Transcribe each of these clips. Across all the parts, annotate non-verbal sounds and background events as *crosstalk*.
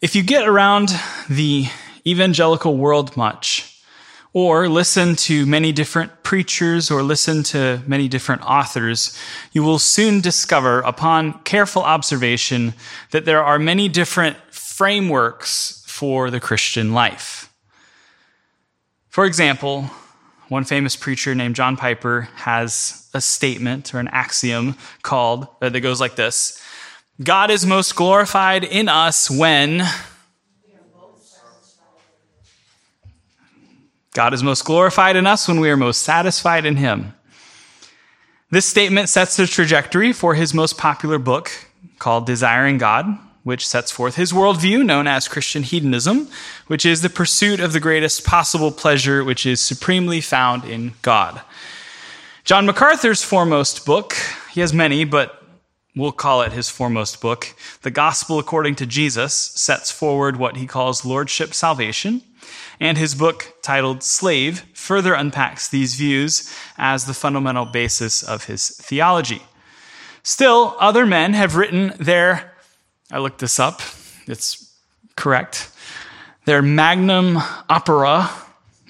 If you get around the evangelical world much, or listen to many different preachers or listen to many different authors, you will soon discover, upon careful observation, that there are many different frameworks for the Christian life. For example, one famous preacher named John Piper has a statement or an axiom called that goes like this God is most glorified in us when God is most glorified in us when we are most satisfied in Him. This statement sets the trajectory for his most popular book called Desiring God, which sets forth his worldview known as Christian hedonism, which is the pursuit of the greatest possible pleasure, which is supremely found in God. John MacArthur's foremost book, he has many, but we'll call it his foremost book, The Gospel According to Jesus, sets forward what he calls Lordship Salvation and his book titled Slave further unpacks these views as the fundamental basis of his theology. Still, other men have written their, I looked this up, it's correct, their magnum opera,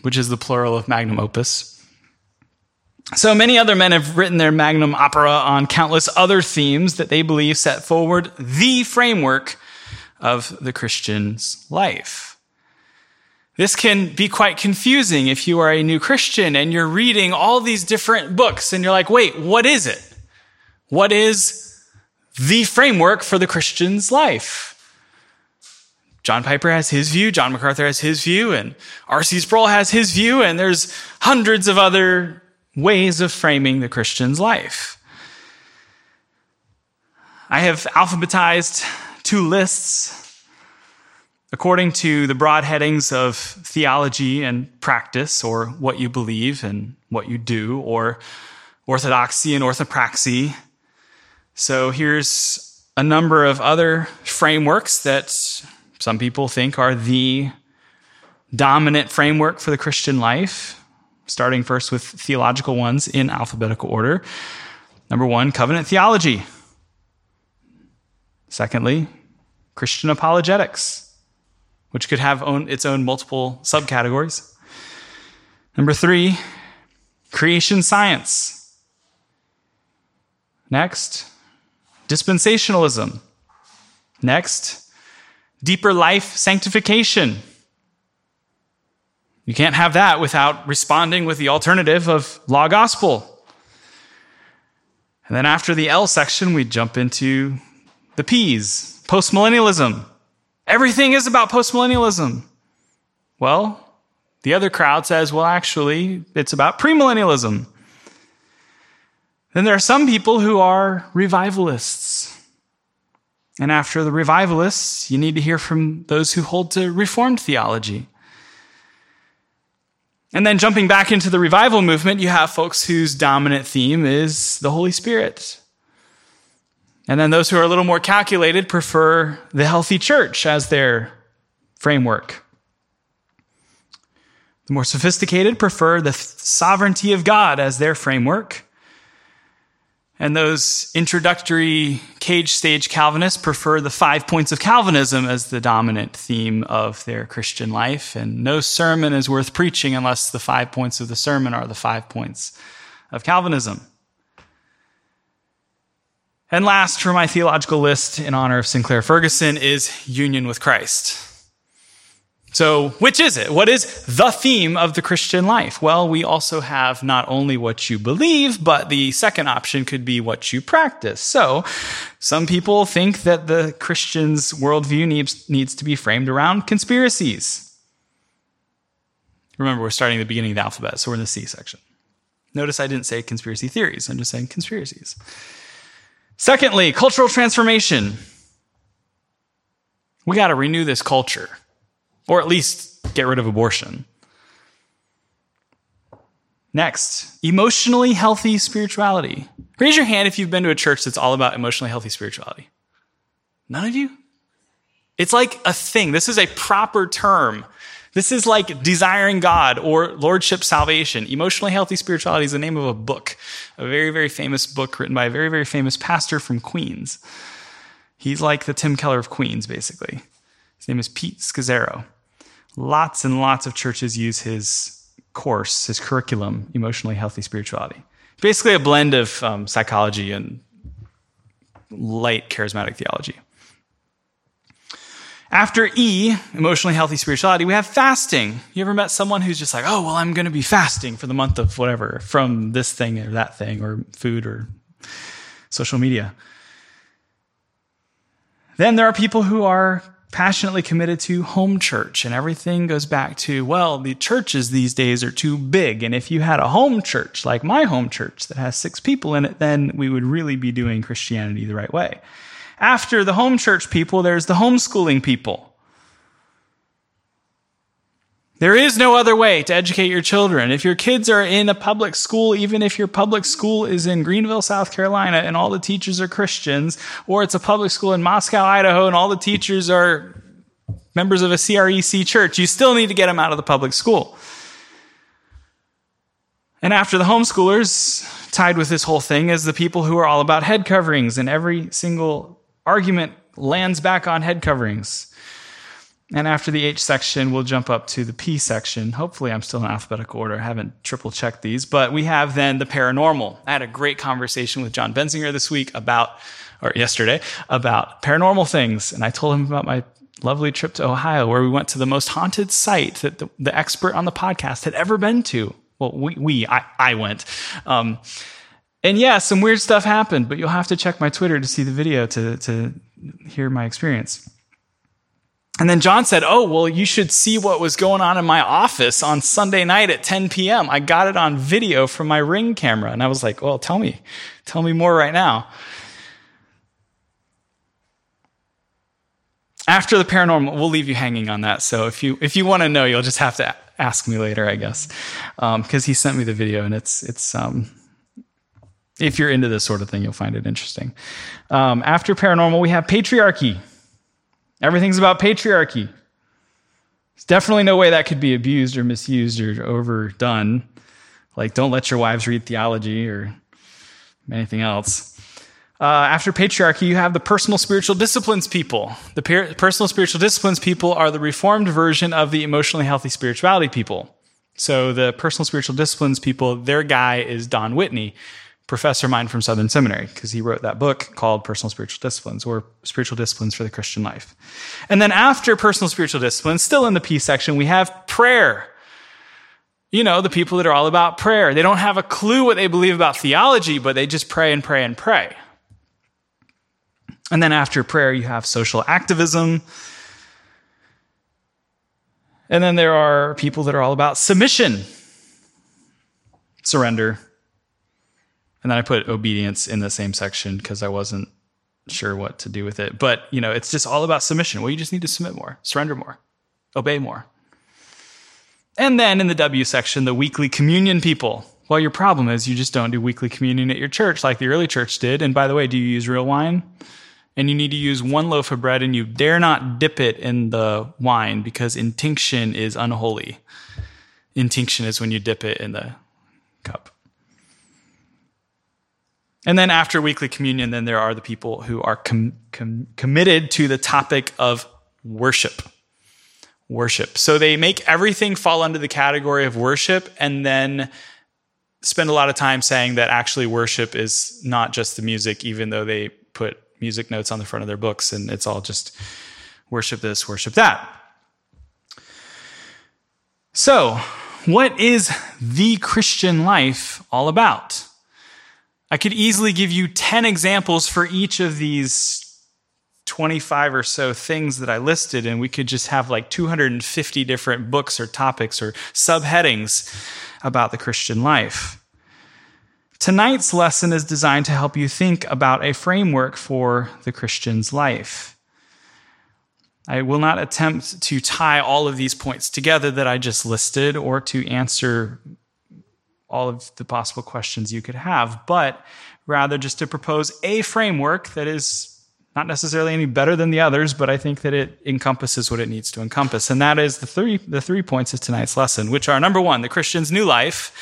which is the plural of magnum opus. So many other men have written their magnum opera on countless other themes that they believe set forward the framework of the Christian's life. This can be quite confusing if you are a new Christian and you're reading all these different books and you're like, wait, what is it? What is the framework for the Christian's life? John Piper has his view, John MacArthur has his view, and R.C. Sproul has his view, and there's hundreds of other ways of framing the Christian's life. I have alphabetized two lists according to the broad headings of theology and practice, or what you believe and what you do, or orthodoxy and orthopraxy. So here's a number of other frameworks that some people think are the dominant framework for the Christian life, starting first with theological ones in alphabetical order. Number one, covenant theology. Secondly, Christian apologetics which could have own, its own multiple subcategories. Number three, creation science. Next, dispensationalism. Next, deeper life sanctification. You can't have that without responding with the alternative of law gospel. And then after the L section, we jump into the P's, postmillennialism. Everything is about postmillennialism. Well, the other crowd says, well, actually, it's about premillennialism. Then there are some people who are revivalists. And after the revivalists, you need to hear from those who hold to Reformed theology. And then jumping back into the revival movement, you have folks whose dominant theme is the Holy Spirit. And then those who are a little more calculated prefer the healthy church as their framework. The more sophisticated prefer the sovereignty of God as their framework. And those introductory cage stage Calvinists prefer the five points of Calvinism as the dominant theme of their Christian life. And no sermon is worth preaching unless the five points of the sermon are the five points of Calvinism. And last for my theological list in honor of Sinclair Ferguson is union with Christ. So, which is it? What is the theme of the Christian life? Well, we also have not only what you believe, but the second option could be what you practice. So, some people think that the Christian's worldview needs, needs to be framed around conspiracies. Remember, we're starting at the beginning of the alphabet, so we're in the C section. Notice I didn't say conspiracy theories, I'm just saying conspiracies. Secondly, cultural transformation. We got to renew this culture, or at least get rid of abortion. Next, emotionally healthy spirituality. Raise your hand if you've been to a church that's all about emotionally healthy spirituality. None of you? It's like a thing. This is a proper term this is like desiring God or lordship salvation. Emotionally healthy spirituality is the name of a book, a very, very famous book written by a very, very famous pastor from Queens. He's like the Tim Keller of Queens, basically. His name is Pete Scazzero. Lots and lots of churches use his course, his curriculum, Emotionally Healthy Spirituality. Basically, a blend of um, psychology and light charismatic theology. After E, emotionally healthy spirituality, we have fasting. You ever met someone who's just like, oh, well, I'm going to be fasting for the month of whatever, from this thing or that thing, or food or social media? Then there are people who are passionately committed to home church, and everything goes back to, well, the churches these days are too big. And if you had a home church, like my home church, that has six people in it, then we would really be doing Christianity the right way. After the home church people, there's the homeschooling people. There is no other way to educate your children. If your kids are in a public school, even if your public school is in Greenville, South Carolina, and all the teachers are Christians, or it's a public school in Moscow, Idaho, and all the teachers are members of a CREC church, you still need to get them out of the public school. And after the homeschoolers, tied with this whole thing is the people who are all about head coverings, and every single argument lands back on head coverings. And after the H section, we'll jump up to the P section. Hopefully, I'm still in alphabetical order. I haven't triple checked these. But we have then the paranormal. I had a great conversation with John Benzinger this week about, or yesterday, about paranormal things. And I told him about my lovely trip to Ohio, where we went to the most haunted site that the, the expert on the podcast had ever been to. Well, we, we I, I went. Um, and yeah, some weird stuff happened, but you'll have to check my Twitter to see the video to, to hear my experience. And then John said, Oh, well, you should see what was going on in my office on Sunday night at 10 p.m. I got it on video from my ring camera. And I was like, Well, tell me, tell me more right now. After the paranormal, we'll leave you hanging on that. So if you, if you want to know, you'll just have to ask me later, I guess. Because um, he sent me the video and it's, it's, um, if you're into this sort of thing, you'll find it interesting. Um, after paranormal, we have patriarchy. Everything's about patriarchy. There's definitely no way that could be abused or misused or overdone. Like, don't let your wives read theology or anything else. Uh, after patriarchy, you have the personal spiritual disciplines people. The per- personal spiritual disciplines people are the reformed version of the emotionally healthy spirituality people. So the personal spiritual disciplines people, their guy is Don Whitney, professor of mine from Southern Seminary because he wrote that book called Personal Spiritual Disciplines or Spiritual Disciplines for the Christian Life. And then after personal spiritual disciplines, still in the P section, we have prayer. You know, the people that are all about prayer. They don't have a clue what they believe about theology, but they just pray and pray and pray. And then after prayer, you have social activism. And then there are people that are all about submission, surrender, and then I put obedience in the same section because I wasn't sure what to do with it. But, you know, it's just all about submission. Well, you just need to submit more, surrender more, obey more. And then in the W section, the weekly communion people. Well, your problem is you just don't do weekly communion at your church like the early church did. And by the way, do you use real wine? And you need to use one loaf of bread and you dare not dip it in the wine because intinction is unholy. Intinction is when you dip it in the cup. And then after weekly communion, then there are the people who are com- com- committed to the topic of worship. Worship. So they make everything fall under the category of worship and then spend a lot of time saying that actually worship is not just the music, even though they put music notes on the front of their books and it's all just worship this, worship that. So, what is the Christian life all about? I could easily give you 10 examples for each of these 25 or so things that I listed, and we could just have like 250 different books or topics or subheadings about the Christian life. Tonight's lesson is designed to help you think about a framework for the Christian's life. I will not attempt to tie all of these points together that I just listed or to answer all of the possible questions you could have, but rather just to propose a framework that is not necessarily any better than the others, but I think that it encompasses what it needs to encompass. And that is the three, the three points of tonight's lesson, which are number one, the Christian's new life.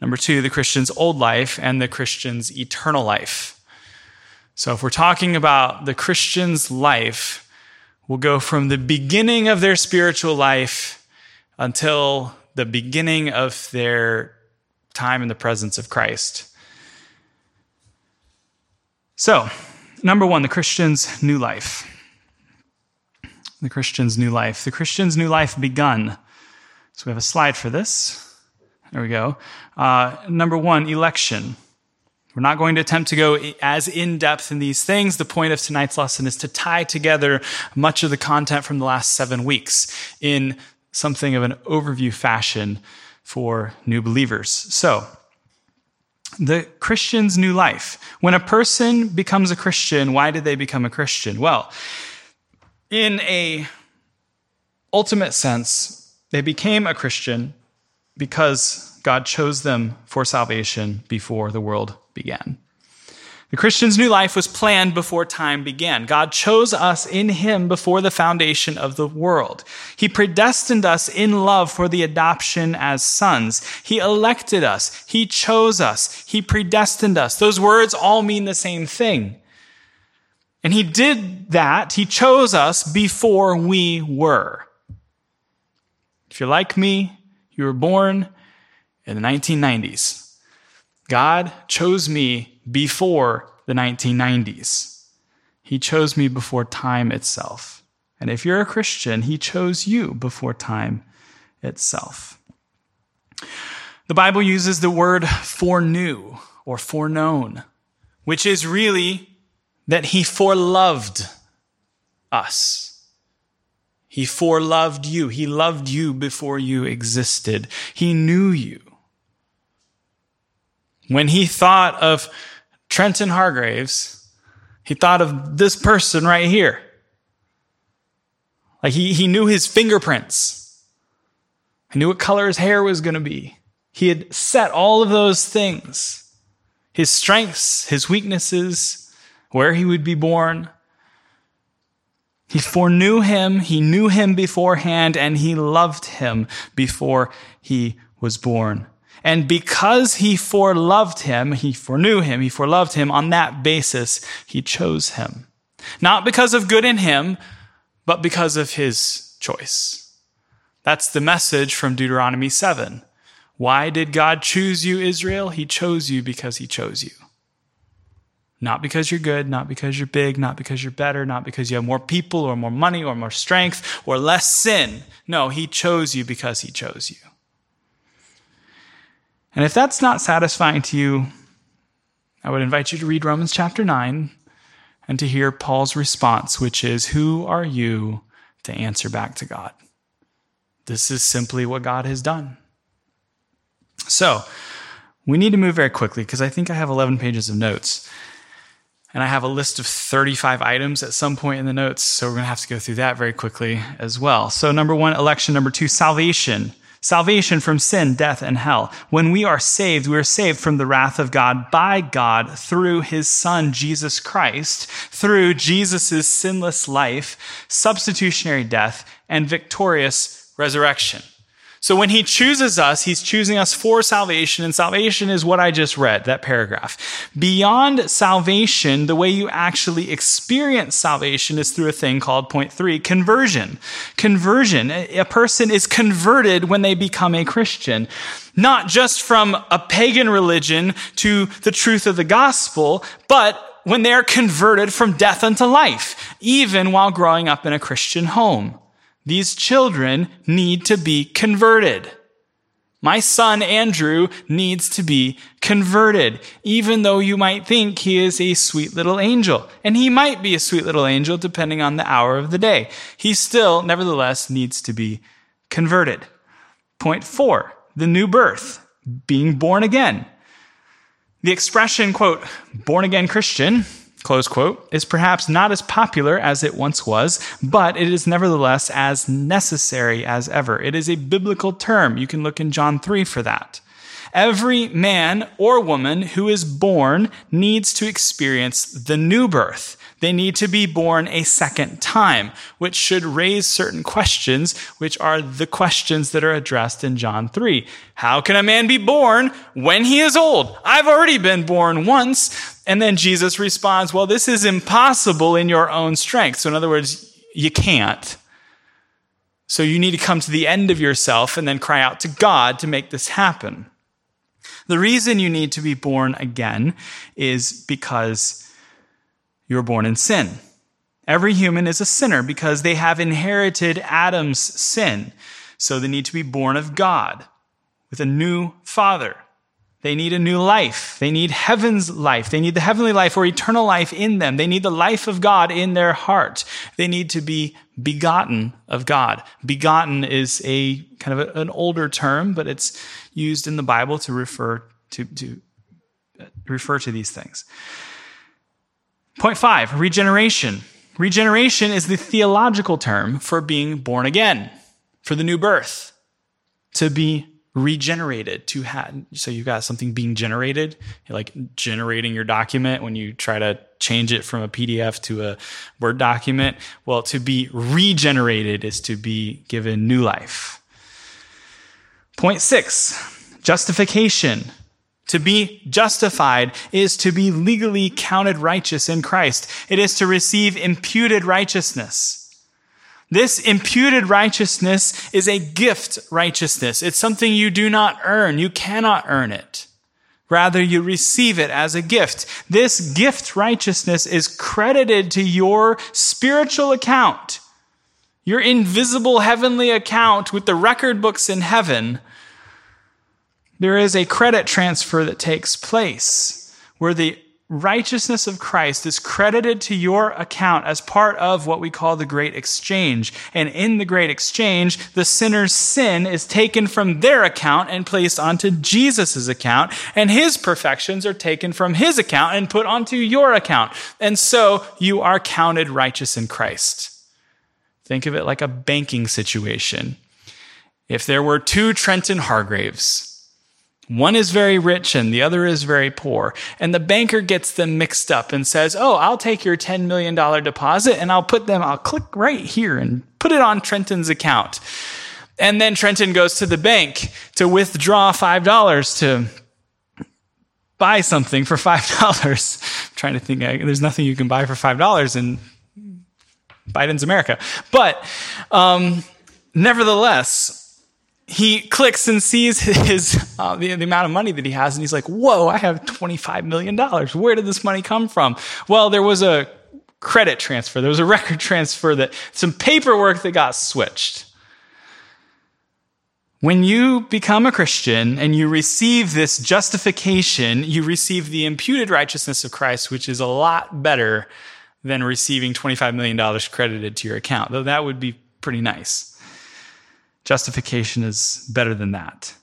Number two, the Christian's old life and the Christian's eternal life. So if we're talking about the Christian's life, we'll go from the beginning of their spiritual life until the beginning of their time in the presence of Christ. So, number one, the Christian's new life. The Christian's new life. The Christian's new life begun. So we have a slide for this. There we go. Uh, number one, election. We're not going to attempt to go as in depth in these things. The point of tonight's lesson is to tie together much of the content from the last seven weeks in something of an overview fashion for new believers. So, the Christian's new life. When a person becomes a Christian, why did they become a Christian? Well, in a ultimate sense, they became a Christian because God chose them for salvation before the world began. The Christian's new life was planned before time began. God chose us in Him before the foundation of the world. He predestined us in love for the adoption as sons. He elected us. He chose us. He predestined us. Those words all mean the same thing. And He did that. He chose us before we were. If you're like me, you were born in the 1990s. God chose me before the 1990s. He chose me before time itself. And if you're a Christian, He chose you before time itself. The Bible uses the word foreknew or foreknown, which is really that He foreloved us. He foreloved you. He loved you before you existed. He knew you. When he thought of Trenton Hargraves, he thought of this person right here. Like he, he knew his fingerprints. He knew what color his hair was going to be. He had set all of those things his strengths, his weaknesses, where he would be born. He foreknew him, he knew him beforehand, and he loved him before he was born. And because he foreloved him, he foreknew him, he foreloved him, on that basis, he chose him. Not because of good in him, but because of his choice. That's the message from Deuteronomy 7. Why did God choose you, Israel? He chose you because he chose you. Not because you're good, not because you're big, not because you're better, not because you have more people or more money or more strength or less sin. No, He chose you because He chose you. And if that's not satisfying to you, I would invite you to read Romans chapter 9 and to hear Paul's response, which is, Who are you to answer back to God? This is simply what God has done. So, we need to move very quickly because I think I have 11 pages of notes. And I have a list of 35 items at some point in the notes, so we're going to have to go through that very quickly as well. So, number one, election. Number two, salvation. Salvation from sin, death, and hell. When we are saved, we are saved from the wrath of God by God through his son, Jesus Christ, through Jesus' sinless life, substitutionary death, and victorious resurrection. So when he chooses us, he's choosing us for salvation, and salvation is what I just read, that paragraph. Beyond salvation, the way you actually experience salvation is through a thing called point three, conversion. Conversion. A person is converted when they become a Christian. Not just from a pagan religion to the truth of the gospel, but when they are converted from death unto life, even while growing up in a Christian home. These children need to be converted. My son Andrew needs to be converted, even though you might think he is a sweet little angel. And he might be a sweet little angel depending on the hour of the day. He still, nevertheless, needs to be converted. Point four, the new birth, being born again. The expression, quote, born again Christian close quote, is perhaps not as popular as it once was, but it is nevertheless as necessary as ever. It is a biblical term. You can look in John 3 for that. Every man or woman who is born needs to experience the new birth. They need to be born a second time, which should raise certain questions, which are the questions that are addressed in John 3. How can a man be born when he is old? I've already been born once. And then Jesus responds, well, this is impossible in your own strength. So in other words, you can't. So you need to come to the end of yourself and then cry out to God to make this happen. The reason you need to be born again is because you're born in sin. Every human is a sinner because they have inherited Adam's sin. So they need to be born of God with a new father. They need a new life. They need heaven's life. They need the heavenly life or eternal life in them. They need the life of God in their heart. They need to be begotten of God. Begotten is a kind of a, an older term, but it's used in the Bible to refer to, to uh, refer to these things. Point five, regeneration. Regeneration is the theological term for being born again, for the new birth, to be regenerated to have so you've got something being generated like generating your document when you try to change it from a pdf to a word document. Well to be regenerated is to be given new life. Point six justification. To be justified is to be legally counted righteous in christ. It is to receive imputed righteousness this imputed righteousness is a gift righteousness. It's something you do not earn. You cannot earn it. Rather, you receive it as a gift. This gift righteousness is credited to your spiritual account, your invisible heavenly account with the record books in heaven. There is a credit transfer that takes place where the righteousness of Christ is credited to your account as part of what we call the great exchange. And in the great exchange, the sinner's sin is taken from their account and placed onto Jesus' account, and his perfections are taken from his account and put onto your account. And so you are counted righteous in Christ. Think of it like a banking situation. If there were two Trenton Hargraves, one is very rich and the other is very poor. And the banker gets them mixed up and says, Oh, I'll take your $10 million deposit and I'll put them, I'll click right here and put it on Trenton's account. And then Trenton goes to the bank to withdraw $5 to buy something for $5. I'm trying to think, there's nothing you can buy for $5 in Biden's America. But um, nevertheless, he clicks and sees his uh, the, the, amount of money that he has and he's like whoa i have 25 million dollars. Where did this money come from? Well there was a credit transfer. There was a *laughs* record transfer that some paperwork that got switched. When you become a christian and you receive this justification you receive the imputed righteousness of christ which is a lot better than receiving $25 million credited to your account though that would be pretty nice Justification is better than that.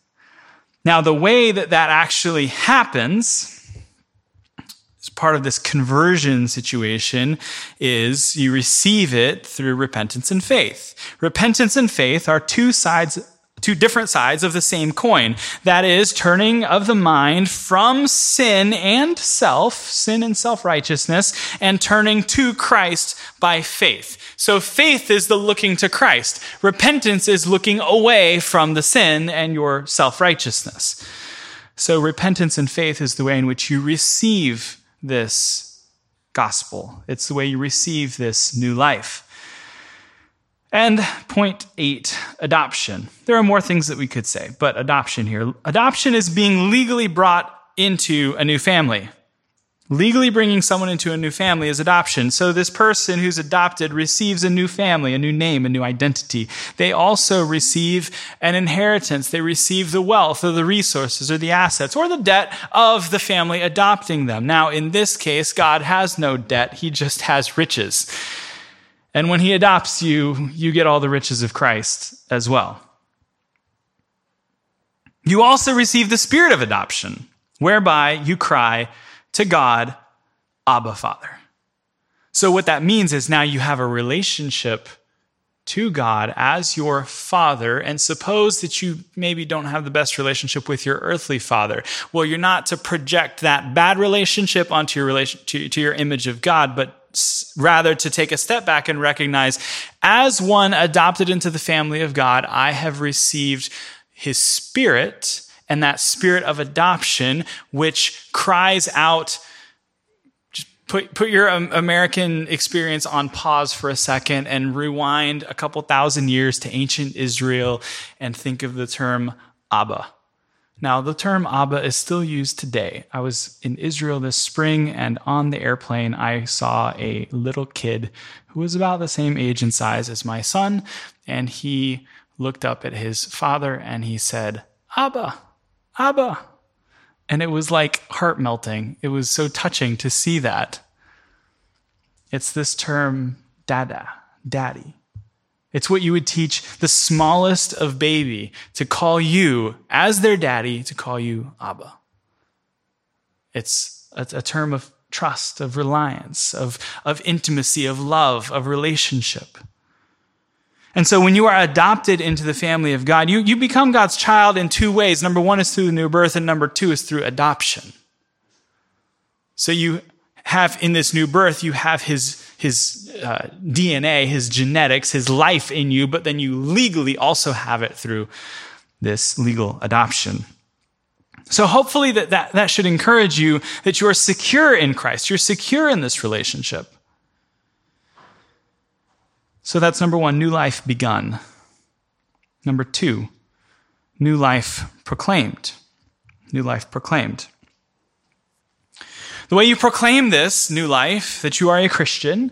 Now, the way that that actually happens as part of this conversion situation is you receive it through repentance and faith. Repentance and faith are two sides two different sides of the same coin. That is, turning of the mind from sin and self, sin and self righteousness, and turning to Christ by faith. So faith is the looking to Christ. Repentance is looking away from the sin and your self righteousness. So repentance and faith is the way in which you receive this gospel. It's the way you receive this new life. And point eight, adoption. There are more things that we could say, but adoption here. Adoption is being legally brought into a new family. Legally bringing someone into a new family is adoption. So this person who's adopted receives a new family, a new name, a new identity. They also receive an inheritance. They receive the wealth or the resources or the assets or the debt of the family adopting them. Now, in this case, God has no debt. He just has riches. And when he adopts you, you get all the riches of Christ as well. You also receive the spirit of adoption, whereby you cry to God, Abba, Father. So, what that means is now you have a relationship to God as your father, and suppose that you maybe don't have the best relationship with your earthly father. Well, you're not to project that bad relationship onto your relation to, to your image of God, but rather to take a step back and recognize as one adopted into the family of God, I have received his spirit and that spirit of adoption, which cries out, put put your American experience on pause for a second and rewind a couple thousand years to ancient Israel and think of the term Abba. Now, the term Abba is still used today. I was in Israel this spring, and on the airplane, I saw a little kid who was about the same age and size as my son, and he looked up at his father and he said, Abba, Abba. And it was like heart melting. It was so touching to see that. It's this term, dada, daddy. It's what you would teach the smallest of baby to call you as their daddy, to call you Abba. It's a, a term of trust, of reliance, of, of intimacy, of love, of relationship. And so when you are adopted into the family of God, you, you become God's child in two ways. Number one is through new birth, and number two is through adoption. So you have in this new birth, you have his, his uh, DNA, his genetics, his life in you, but then you legally also have it through this legal adoption. So hopefully that, that, that should encourage you that you are secure in Christ. You're secure in this relationship. So that's number one, new life begun. Number two, new life proclaimed. New life proclaimed. The way you proclaim this new life, that you are a Christian,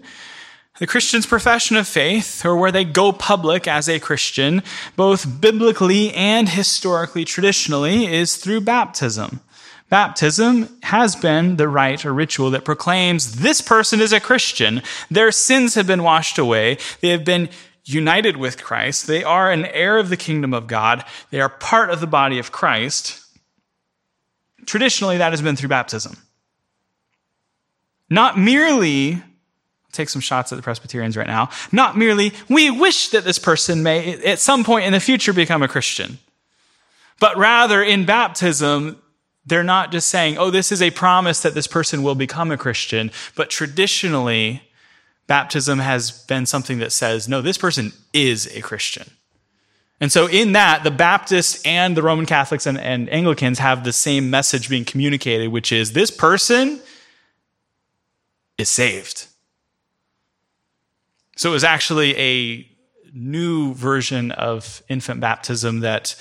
the Christian's profession of faith, or where they go public as a Christian, both biblically and historically traditionally, is through baptism. Baptism has been the rite or ritual that proclaims this person is a Christian. Their sins have been washed away. They have been united with Christ. They are an heir of the kingdom of God. They are part of the body of Christ. Traditionally, that has been through baptism. Not merely, take some shots at the Presbyterians right now, not merely, we wish that this person may at some point in the future become a Christian. But rather, in baptism, they're not just saying, oh, this is a promise that this person will become a Christian, but traditionally, baptism has been something that says, no, this person is a Christian. And so, in that, the Baptists and the Roman Catholics and, and, Anglicans have the same message being communicated, which is this person is saved. So, it was actually a new version of infant baptism that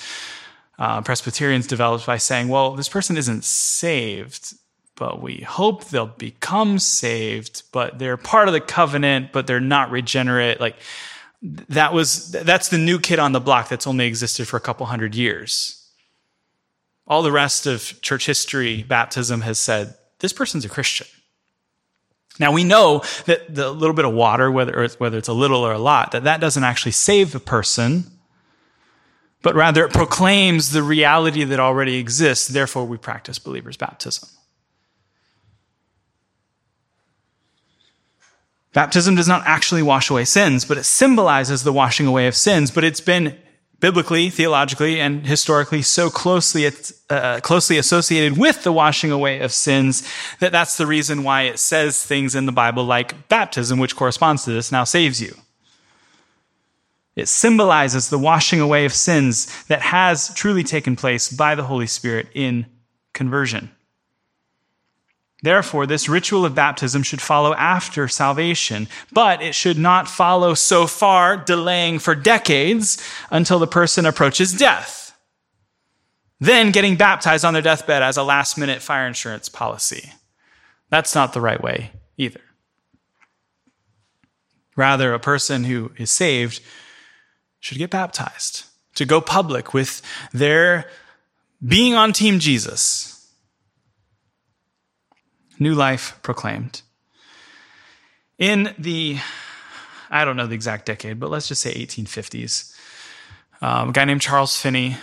uh, Presbyterians developed by saying, well, this person isn't saved, but we hope they'll become saved, but they're part of the covenant, but they're not regenerate. Like that was, that's the new kid on the block that's only existed for a couple hundred years. All the rest of church history, baptism has said, this person's a Christian. Now we know that the little bit of water, whether, it's, whether it's a little or a lot, that that doesn't actually save the person but rather it proclaims the reality that already exists. Therefore, we practice believers' baptism. Baptism does not actually wash away sins, but it symbolizes the washing away of sins. But it's been biblically, theologically, and historically so closely, uh, closely associated with the washing away of sins that that's the reason why it says things in the Bible like baptism, which corresponds to this, now saves you. It symbolizes the washing away of sins that has truly taken place by the Holy Spirit in conversion. Therefore, this ritual of baptism should follow after salvation, but it should not follow so far, delaying for decades until the person approaches death. Then getting baptized on their deathbed as a last minute fire insurance policy. That's not the right way either. Rather, a person who is saved should get baptized, to go public with their being on Team Jesus. New life proclaimed. In the, I don't know the exact decade, but let's just say 1850s, um, a guy named Charles Finney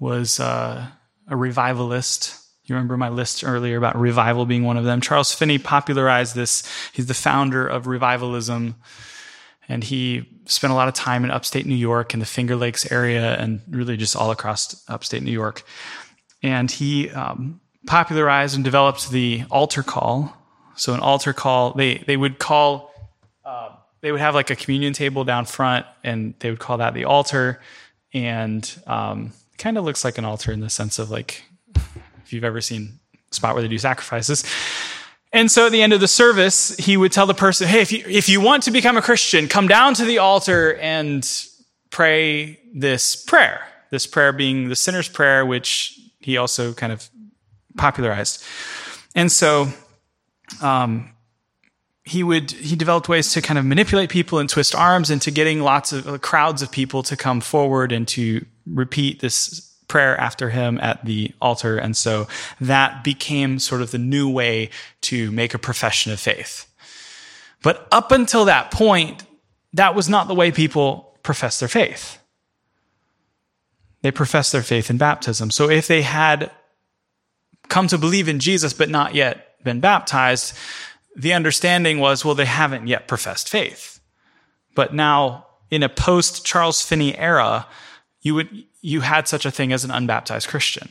was uh, a revivalist. You remember my list earlier about revival being one of them. Charles Finney popularized this. He's the founder of revivalism and he spent a lot of time in upstate New York in the Finger Lakes area and really just all across upstate New York. And he um, popularized and developed the altar call. So an altar call, they they would call, uh, they would have like a communion table down front, and they would call that the altar. And um, kind of looks like an altar in the sense of like, if you've ever seen a spot where they do sacrifices. And so at the end of the service, he would tell the person, Hey, if you, if you want to become a Christian, come down to the altar and pray this prayer. This prayer being the sinner's prayer, which he also kind of popularized. And so, um, he would he developed ways to kind of manipulate people and twist arms into getting lots of uh, crowds of people to come forward and to repeat this prayer after him at the altar. And so that became sort of the new way to make a profession of faith. But up until that point that was not the way people professed their faith. They professed their faith in baptism. So if they had come to believe in Jesus but not yet been baptized the understanding was, well, they haven't yet professed faith. But now, in a post Charles Finney era, you would you had such a thing as an unbaptized Christian.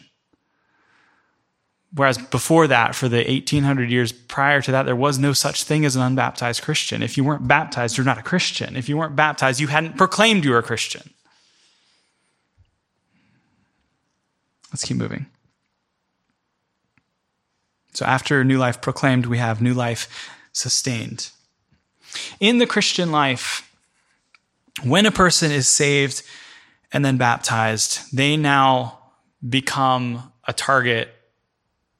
Whereas before that, for the 1800 years prior to that, there was no such thing as an unbaptized Christian. If you weren't baptized, you're not a Christian. If you weren't baptized, you hadn't proclaimed you were a Christian. Let's keep moving. So after new life proclaimed, we have new life sustained. In the Christian life, when a person is saved and then baptized, they now become a target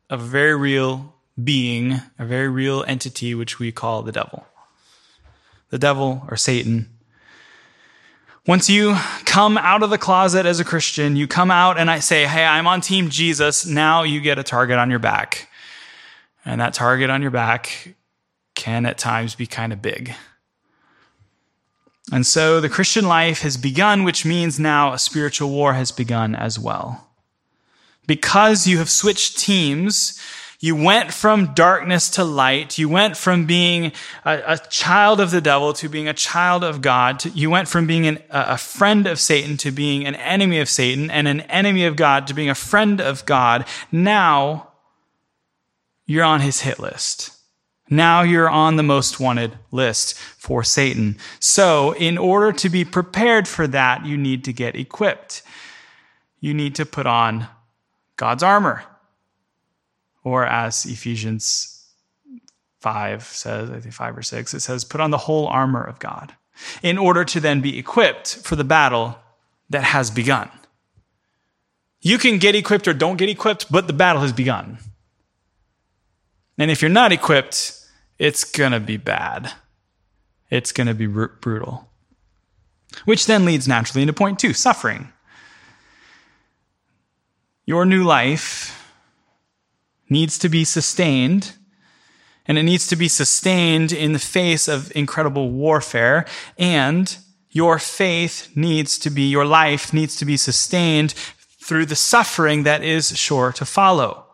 of a very real being, a very real entity, which we call the devil. The devil or Satan. Once you come out of the closet as a Christian, you come out and I say, Hey, I'm on team Jesus. Now you get a target on your back. And that target on your back can at times be kind of big. And so the Christian life has begun, which means now a spiritual war has begun as well. Because you have switched teams, you went from darkness to light. You went from being a, a child of the devil to being a child of God. To, you went from being an, a friend of Satan to being an enemy of Satan and an enemy of God to being a friend of God. Now, you're on his hit list. Now you're on the most wanted list for Satan. So, in order to be prepared for that, you need to get equipped. You need to put on God's armor. Or as Ephesians 5 says, I think 5 or 6, it says, put on the whole armor of God in order to then be equipped for the battle that has begun. You can get equipped or don't get equipped, but the battle has begun. And if you're not equipped, it's going to be bad. It's going to be br- brutal. Which then leads naturally into point two suffering. Your new life needs to be sustained, and it needs to be sustained in the face of incredible warfare, and your faith needs to be, your life needs to be sustained through the suffering that is sure to follow.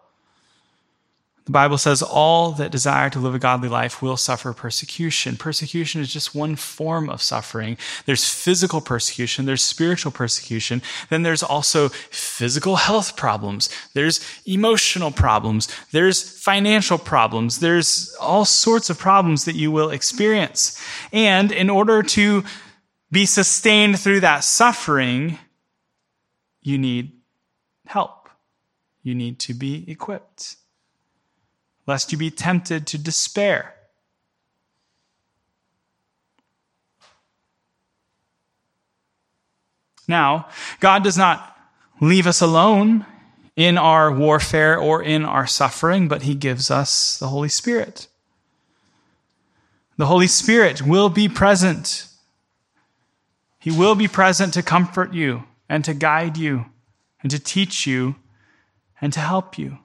The Bible says all that desire to live a godly life will suffer persecution. Persecution is just one form of suffering. There's physical persecution, there's spiritual persecution, then there's also physical health problems, there's emotional problems, there's financial problems, there's all sorts of problems that you will experience. And in order to be sustained through that suffering, you need help. You need to be equipped lest you be tempted to despair. Now, God does not leave us alone in our warfare or in our suffering, but He gives us the Holy Spirit. The Holy Spirit will be present. He will be present to comfort you and to guide you and to teach you and to help you.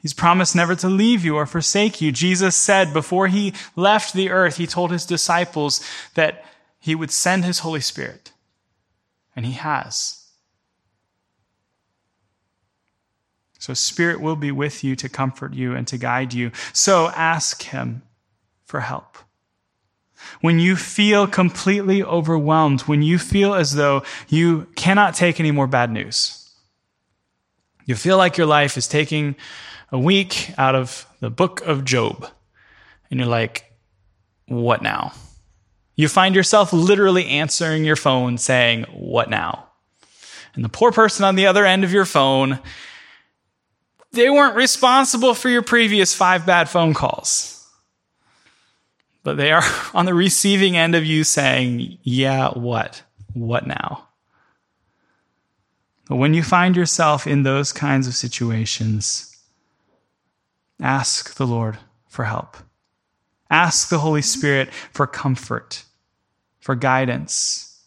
He's promised never to leave you or forsake you. Jesus said before he left the earth, he told his disciples that he would send his Holy Spirit. And he has. So, Spirit will be with you to comfort you and to guide you. So, ask him for help. When you feel completely overwhelmed, when you feel as though you cannot take any more bad news, you feel like your life is taking a week out of the book of Job. And you're like, what now? You find yourself literally answering your phone saying, what now? And the poor person on the other end of your phone They weren't responsible for your previous five bad phone calls. But they are *laughs* on the receiving end of you saying, Yeah, what? What now? But when you find yourself in those kinds of situations, ask the Lord for help. Ask the Holy Spirit for comfort, for guidance.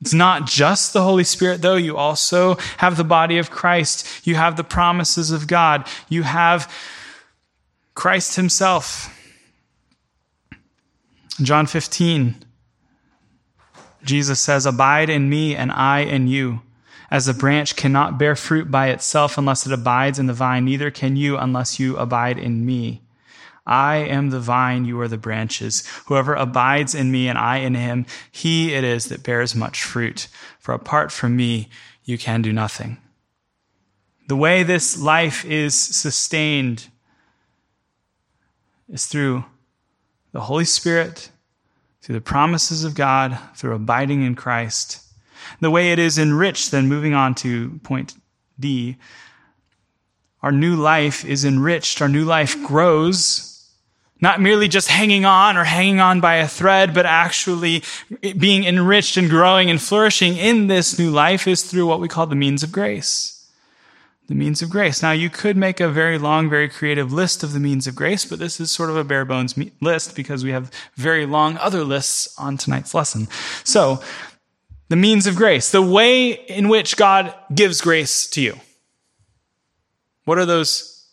It's not just the Holy Spirit, though. You also have the body of Christ. You have the promises of God. You have Christ Himself. John 15, Jesus says, Abide in me, and I in you. As a branch cannot bear fruit by itself unless it abides in the vine, neither can you unless you abide in me. I am the vine, you are the branches. Whoever abides in me and I in him, he it is that bears much fruit. For apart from me, you can do nothing. The way this life is sustained is through the Holy Spirit, through the promises of God, through abiding in Christ. The way it is enriched, then moving on to point D, our new life is enriched, our new life grows not merely just hanging on or hanging on by a thread, but actually being enriched and growing and flourishing in this new life is through what we call the means of grace. The means of grace. Now, you could make a very long, very creative list of the means of grace, but this is sort of a bare bones list because we have very long other lists on tonight's lesson. So, the means of grace, the way in which God gives grace to you. What are those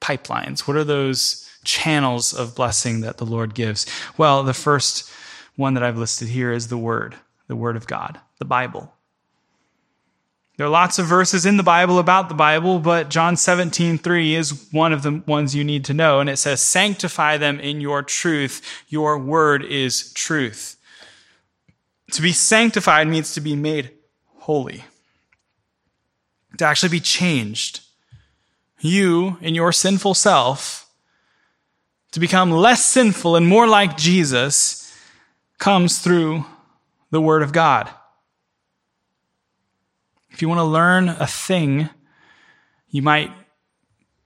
pipelines? What are those channels of blessing that the Lord gives? Well, the first one that I've listed here is the Word, the Word of God, the Bible. There are lots of verses in the Bible about the Bible, but John 17, 3 is one of the ones you need to know. And it says, Sanctify them in your truth. Your word is truth. To be sanctified means to be made holy, to actually be changed. You, in your sinful self, to become less sinful and more like Jesus comes through the Word of God. If you want to learn a thing, you might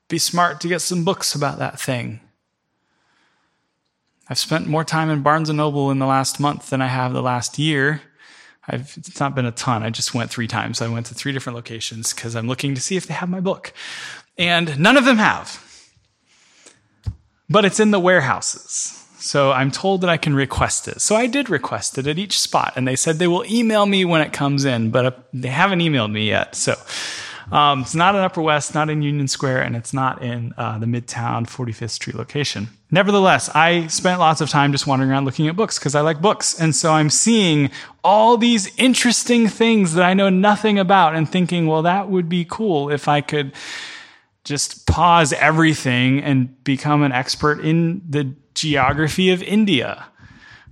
be smart to get some books about that thing. I've spent more time in Barnes and Noble in the last month than I have the last year. I've, it's not been a ton. I just went three times. I went to three different locations because I'm looking to see if they have my book. And none of them have but it's in the warehouses. So I'm told that I can request it. So I did request it at each spot, and they said they will email me when it comes in, but uh, they haven't emailed me yet. So um, it's not in Upper West, not in Union Square, and it's not in uh, the Midtown 45th Street location. Nevertheless, I spent lots of time just wandering around looking at books because I like books. And so I'm seeing all these interesting things that I know nothing about and thinking, well, that would be cool if I could just pause everything and become an expert in the geography of India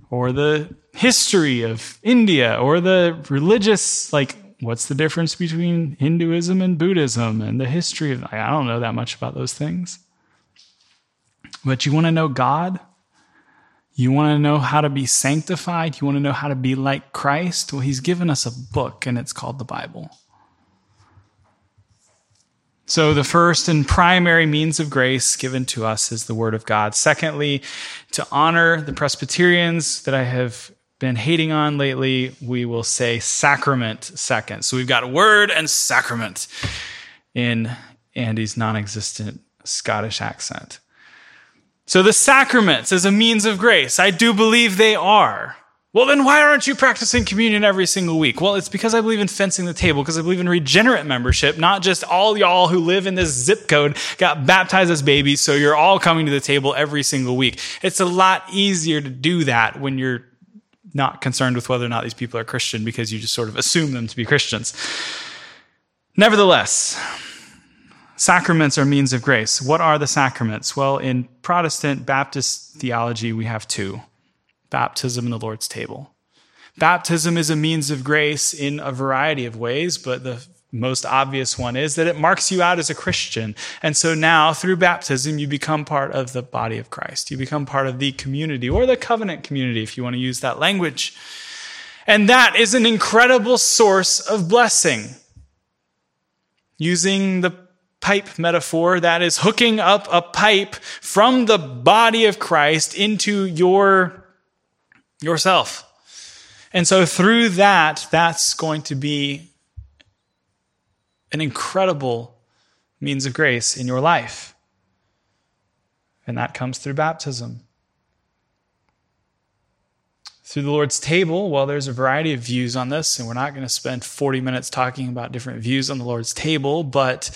or the history of India or the religious, like, what's the difference between Hinduism and Buddhism and the history of, I don't know that much about those things. But you want to know God? You want to know how to be sanctified? You want to know how to be like Christ? Well, He's given us a book, and it's called the Bible. So, the first and primary means of grace given to us is the Word of God. Secondly, to honor the Presbyterians that I have been hating on lately, we will say sacrament second. So, we've got Word and sacrament in Andy's non existent Scottish accent. So, the sacraments as a means of grace, I do believe they are. Well, then why aren't you practicing communion every single week? Well, it's because I believe in fencing the table, because I believe in regenerate membership, not just all y'all who live in this zip code got baptized as babies, so you're all coming to the table every single week. It's a lot easier to do that when you're not concerned with whether or not these people are Christian because you just sort of assume them to be Christians. Nevertheless, sacraments are means of grace. What are the sacraments? Well, in Protestant Baptist theology, we have two baptism and the Lord's table. Baptism is a means of grace in a variety of ways, but the most obvious one is that it marks you out as a Christian. And so now, through baptism, you become part of the body of Christ. You become part of the community or the covenant community, if you want to use that language. And that is an incredible source of blessing. Using the pipe metaphor, that is hooking up a pipe from the body of Christ into your yourself. And so through that, that's going to be an incredible means of grace in your life. And that comes through baptism. Through the Lord's table, well, there's a variety of views on this, and we're not going to spend 40 minutes talking about different views on the Lord's table, but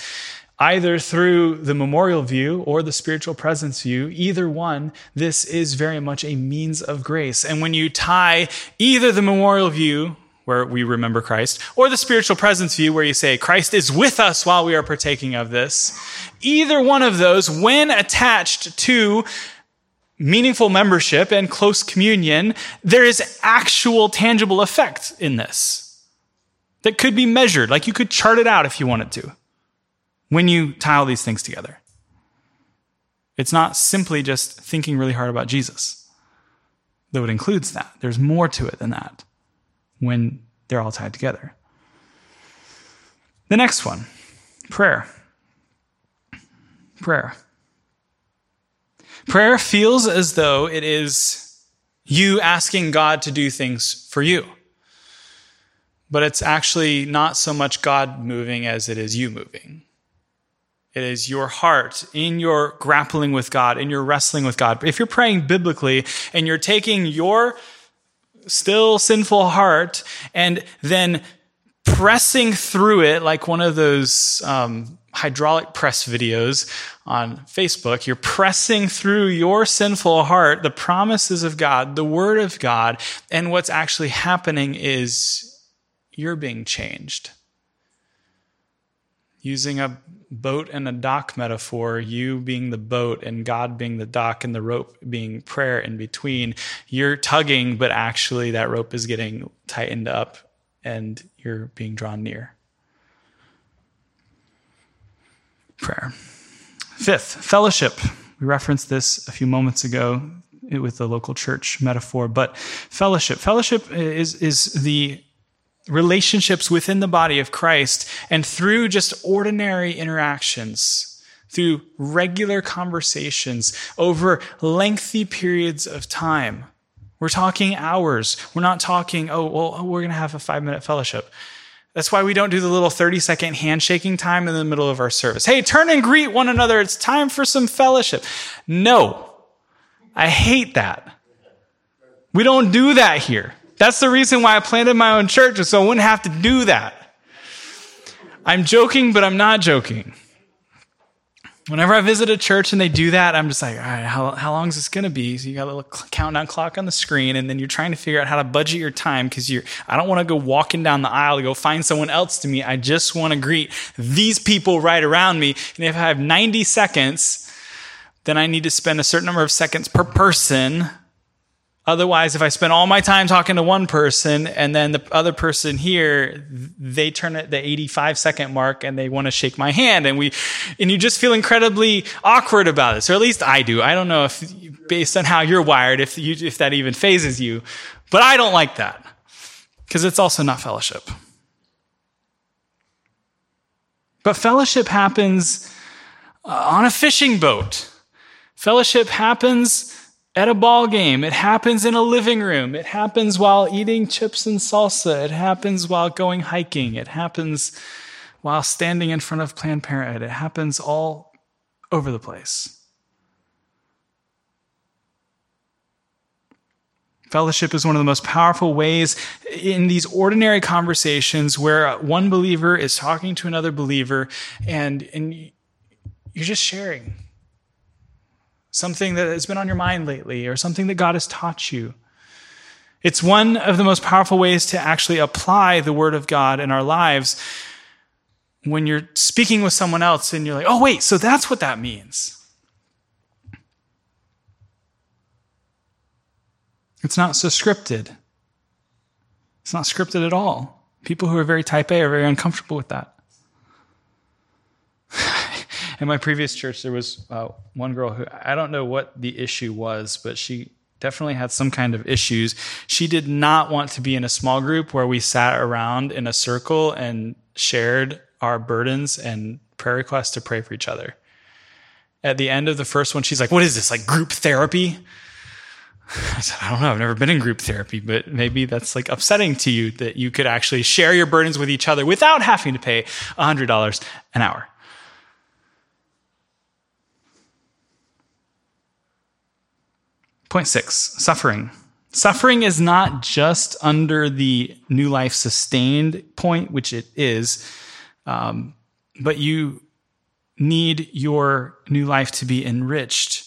either through the memorial view or the spiritual presence view, either one, this is very much a means of grace. And when you tie either the memorial view, where we remember Christ, or the spiritual presence view, where you say Christ is with us while we are partaking of this, either one of those, when attached to meaningful membership and close communion, there is actual tangible effect in this that could be measured. Like you could chart it out if you wanted to when you tie all these things together. It's not simply just thinking really hard about Jesus, though it includes that. There's more to it than that when they're all tied together. The next one prayer. Prayer. Prayer feels as though it is you asking God to do things for you. But it's actually not so much God moving as it is you moving. It is your heart in your grappling with God, in your wrestling with God. If you're praying biblically and you're taking your still sinful heart and then pressing through it like one of those um, hydraulic press videos on Facebook, you're pressing through your sinful heart the promises of God, the Word of God, and what's actually happening is you're being changed. Using a boat and a dock metaphor, you being the boat and God being the dock and the rope being prayer in between, you're tugging, but actually that rope is getting tightened up and you're being drawn near. Prayer. Fifth, fellowship. We referenced this a few moments ago with the local church metaphor, but fellowship. Fellowship is, is the relationships within the body of Christ and through just ordinary interactions, through regular conversations over lengthy periods of time. We're talking hours. We're not talking, oh, well, we're going to have a five minute fellowship. That's why we don't do the little 30 second handshaking time in the middle of our service. Hey, turn and greet one another. It's time for some fellowship. No, I hate that. We don't do that here. That's the reason why I planted my own church, so I wouldn't have to do that. I'm joking, but I'm not joking. Whenever I visit a church and they do that, I'm just like, all right, how, how long is this going to be? So you got a little countdown clock on the screen, and then you're trying to figure out how to budget your time because you're, I don't want to go walking down the aisle to go find someone else to meet. I just want to greet these people right around me. And if I have 90 seconds, then I need to spend a certain number of seconds per person Otherwise, if I spend all my time talking to one person and then the other person here, they turn at the 85 second mark and they want to shake my hand and we, and you just feel incredibly awkward about this, or at least I do. I don't know if, based on how you're wired, if you, if that even fazes you, but I don't like that because it's also not fellowship. But fellowship happens uh, on a fishing boat. Fellowship happens at a ball game. It happens in a living room. It happens while eating chips and salsa. It happens while going hiking. It happens while standing in front of Planned Parenthood. It happens all over the place. Fellowship is one of the most powerful ways in these ordinary conversations where one believer is talking to another believer and, and you're just sharing something that has been on your mind lately, or something that God has taught you. It's one of the most powerful ways to actually apply the Word of God in our lives when you're speaking with someone else and you're like, oh, wait, so that's what that means. It's not so scripted. It's not scripted at all. People who are very type A are very uncomfortable with that in my previous church, there was uh, one girl who I don't know what the issue was, but she definitely had some kind of issues. She did not want to be in a small group where we sat around in a circle and shared our burdens and prayer requests to pray for each other. At the end of the first one, she's like, What is this, like group therapy? I said, I don't know. I've never been in group therapy, but maybe that's like upsetting to you that you could actually share your burdens with each other without having to pay $100 an hour. Point six suffering. Suffering is not just under the new life sustained point, which it is, um, but you need your new life to be enriched.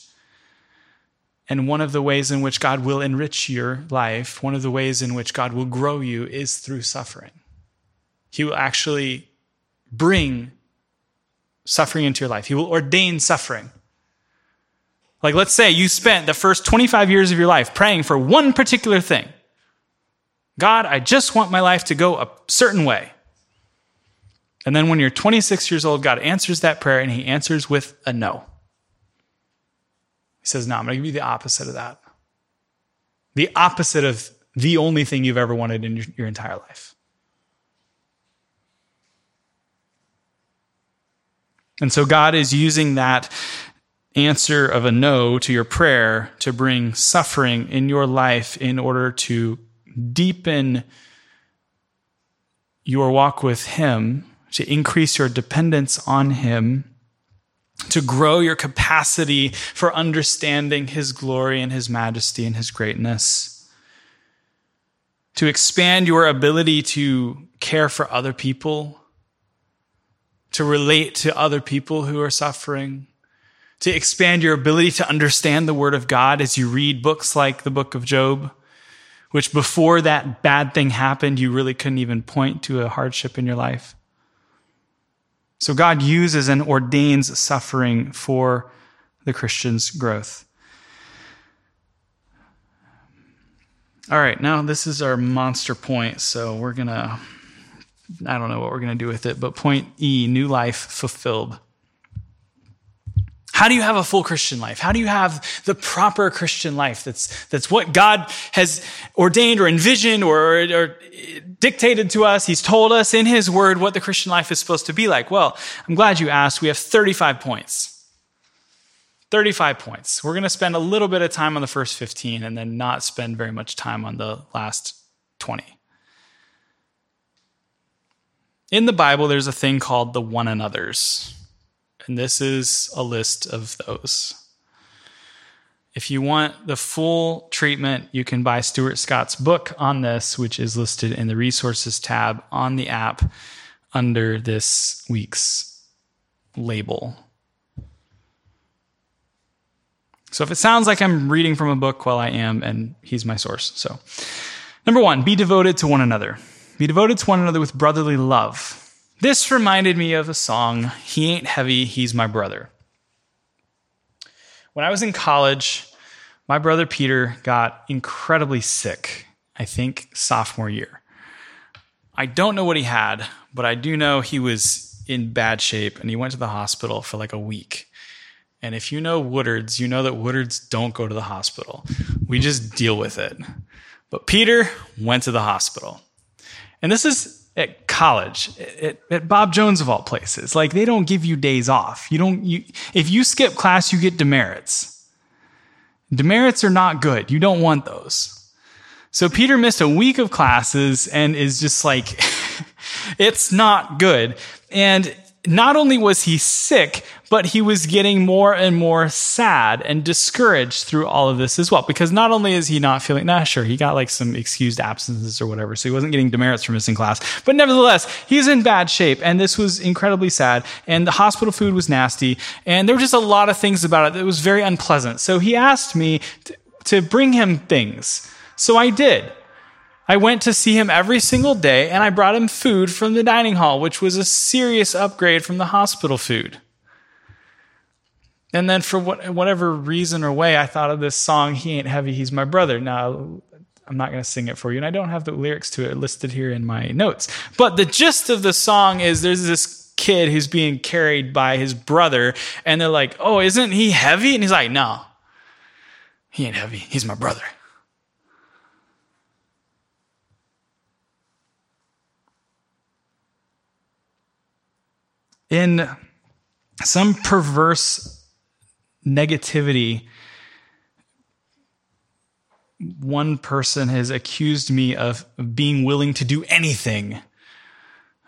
And one of the ways in which God will enrich your life, one of the ways in which God will grow you is through suffering. He will actually bring suffering into your life, He will ordain suffering. Like, let's say you spent the first 25 years of your life praying for one particular thing. God, I just want my life to go a certain way. And then when you're 26 years old, God answers that prayer and he answers with a no. He says, No, I'm going to give you the opposite of that. The opposite of the only thing you've ever wanted in your, your entire life. And so God is using that answer of a no to your prayer to bring suffering in your life in order to deepen your walk with Him, to increase your dependence on Him, to grow your capacity for understanding His glory and His majesty and His greatness, to expand your ability to care for other people, to relate to other people who are suffering to expand your ability to understand the Word of God as you read books like the book of Job, which before that bad thing happened, you really couldn't even point to a hardship in your life. So God uses and ordains suffering for the Christian's growth. All right, now this is our monster point, so we're going to, I don't know what we're going to do with it, but point E, new life fulfilled. How do you have a full Christian life? How do you have the proper Christian life? That's, that's what God has ordained or envisioned or, or, dictated to us. He's told us in His Word what the Christian life is supposed to be like. Well, I'm glad you asked. We have 35 points. 35 points. We're going to spend a little bit of time on the first 15 and then not spend very much time on the last 20. In the Bible, there's a thing called the one another's. And this is a list of those. If you want the full treatment, you can buy Stuart Scott's book on this, which is listed in the resources tab on the app under this week's label. So if it sounds like I'm reading from a book, well, I am, and he's my source. So, number one, be devoted to one another. Be devoted to one another with brotherly love. This reminded me of a song, He Ain't Heavy, He's My Brother. When I was in college, my brother Peter got incredibly sick, I think sophomore year. I don't know what he had, but I do know he was in bad shape and he went to the hospital for like a week. And if you know Woodards, you know that Woodards don't go to the hospital. We just deal with it. But Peter went to the hospital. And this is at college, at, at, Bob Jones of all places. Like they don't give you days off. You don't. You, if you skip class, you get demerits. Demerits are not good. You don't want those. So Peter missed a week of classes and is just like, *laughs* it's not good. And not only was he sick, but he was getting more and more sad and discouraged through all of this as well. Because not only is he not feeling, nah, sure, he got like some excused absences or whatever, so he wasn't getting demerits for missing class. But nevertheless, he's in bad shape, and this was incredibly sad. And the hospital food was nasty, and there were just a lot of things about it that was very unpleasant. So he asked me to, to bring him things. So I did. I went to see him every single day and I brought him food from the dining hall, which was a serious upgrade from the hospital food. And then, for what, whatever reason or way, I thought of this song, He Ain't Heavy, He's My Brother. Now, I'm not going to sing it for you, and I don't have the lyrics to it listed here in my notes. But the gist of the song is there's this kid who's being carried by his brother, and they're like, Oh, isn't he heavy? And he's like, No, he ain't heavy. He's my brother. in some perverse negativity, one person has accused me of being willing to do anything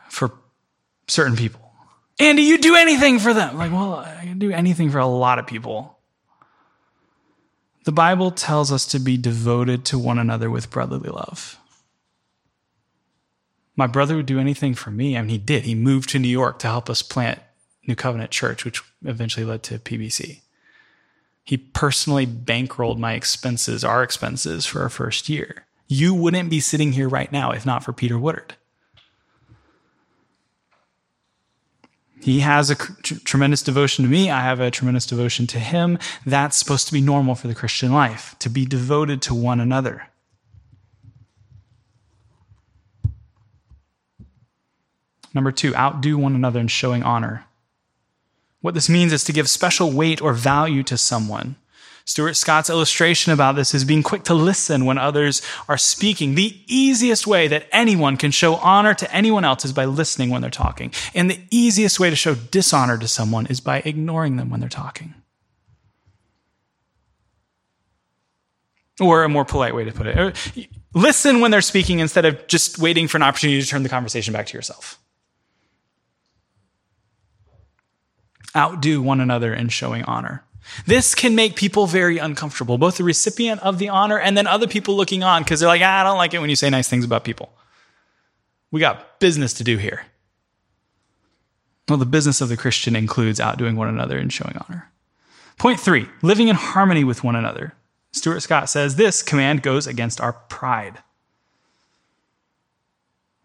for certain people. Andy, you do anything for them. Like, well, I can do anything for a lot of people. The Bible tells us to be devoted to one another with brotherly love. My brother would do anything for me. I mean, he did. He moved to New York to help us plant New Covenant Church, which eventually led to PBC. He personally bankrolled my expenses, our expenses for our first year. You wouldn't be sitting here right now if not for Peter Woodard. He has a tr- tremendous devotion to me. I have a tremendous devotion to him. That's supposed to be normal for the Christian life, to be devoted to one another. Number two, outdo one another in showing honor. What this means is to give special weight or value to someone. Stuart Scott's illustration about this is being quick to listen when others are speaking. The easiest way that anyone can show honor to anyone else is by listening when they're talking. And the easiest way to show dishonor to someone is by ignoring them when they're talking. Or a more polite way to put it listen when they're speaking instead of just waiting for an opportunity to turn the conversation back to yourself. Outdo one another in showing honor. This can make people very uncomfortable, both the recipient of the honor and then other people looking on because they're like, ah, I don't like it when you say nice things about people. We got business to do here. Well, the business of the Christian includes outdoing one another and showing honor. Point three, living in harmony with one another. Stuart Scott says this command goes against our pride.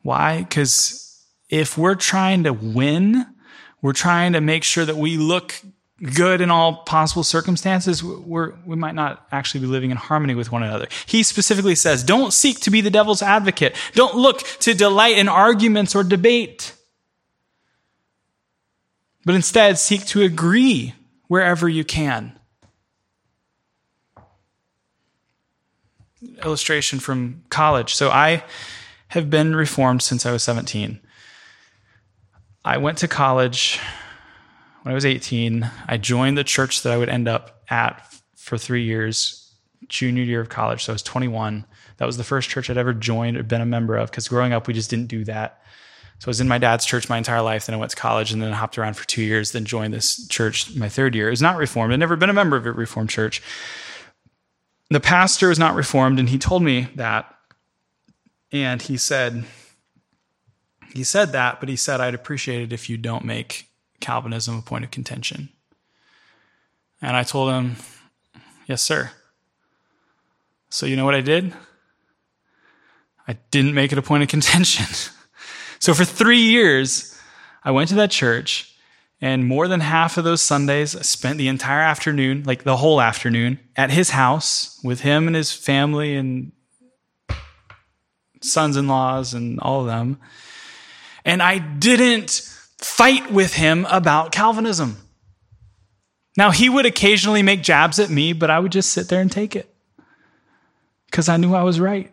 Why? Because if we're trying to win, we're trying to make sure that we look good in all possible circumstances, we're, we might not actually be living in harmony with one another. He specifically says, don't seek to be the devil's advocate. Don't look to delight in arguments or debate. But instead, seek to agree wherever you can. Illustration from college. So I have been reformed since I was 17. I went to college when I was 18, I joined the church that I would end up at for three years, junior year of college. So I was 21. That was the first church I'd ever joined or been a member of because growing up, we just didn't do that. So I was in my dad's church my entire life. Then I went to college and then I hopped around for two years, then joined this church my third year. It was not reformed. I'd never been a member of a reformed church. The pastor was not reformed, and he told me that. And he said, he said that, but he said, I'd appreciate it if you don't make Calvinism a point of contention? And I told him, Yes, sir. So, you know what I did? I didn't make it a point of contention. *laughs* so, for three years, I went to that church, and more than half of those Sundays, I spent the entire afternoon, like the whole afternoon, at his house with him and his family and sons in laws and all of them. And I didn't fight with him about Calvinism. Now, he would occasionally make jabs at me, but I would just sit there and take it because I knew I was right.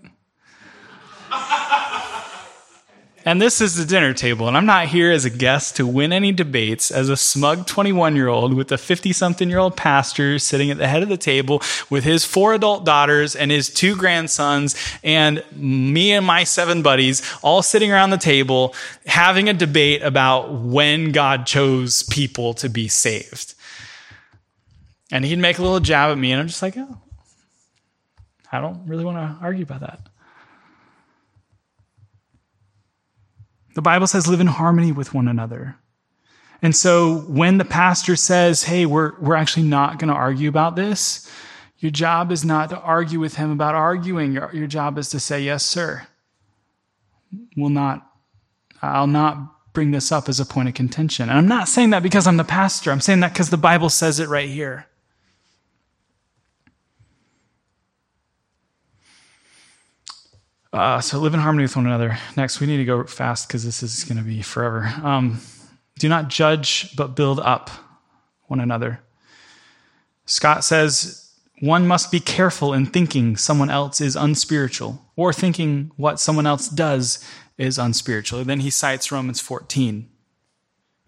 And this is the dinner table, and I'm not here as a guest to win any debates as a smug 21 year old with a 50 something year old pastor sitting at the head of the table with his four adult daughters and his two grandsons, and me and my seven buddies all sitting around the table having a debate about when God chose people to be saved. And he'd make a little jab at me, and I'm just like, oh, I don't really want to argue about that. The Bible says live in harmony with one another. And so when the pastor says, hey, we're, we're actually not going to argue about this, your job is not to argue with him about arguing. Your, your job is to say, yes, sir. Will not, I'll not bring this up as a point of contention. And I'm not saying that because I'm the pastor. I'm saying that because the Bible says it right here. Uh, so live in harmony with one another. Next, we need to go fast because this is going to be forever. Um, do not judge, but build up one another. Scott says one must be careful in thinking someone else is unspiritual or thinking what someone else does is unspiritual. Then he cites Romans 14.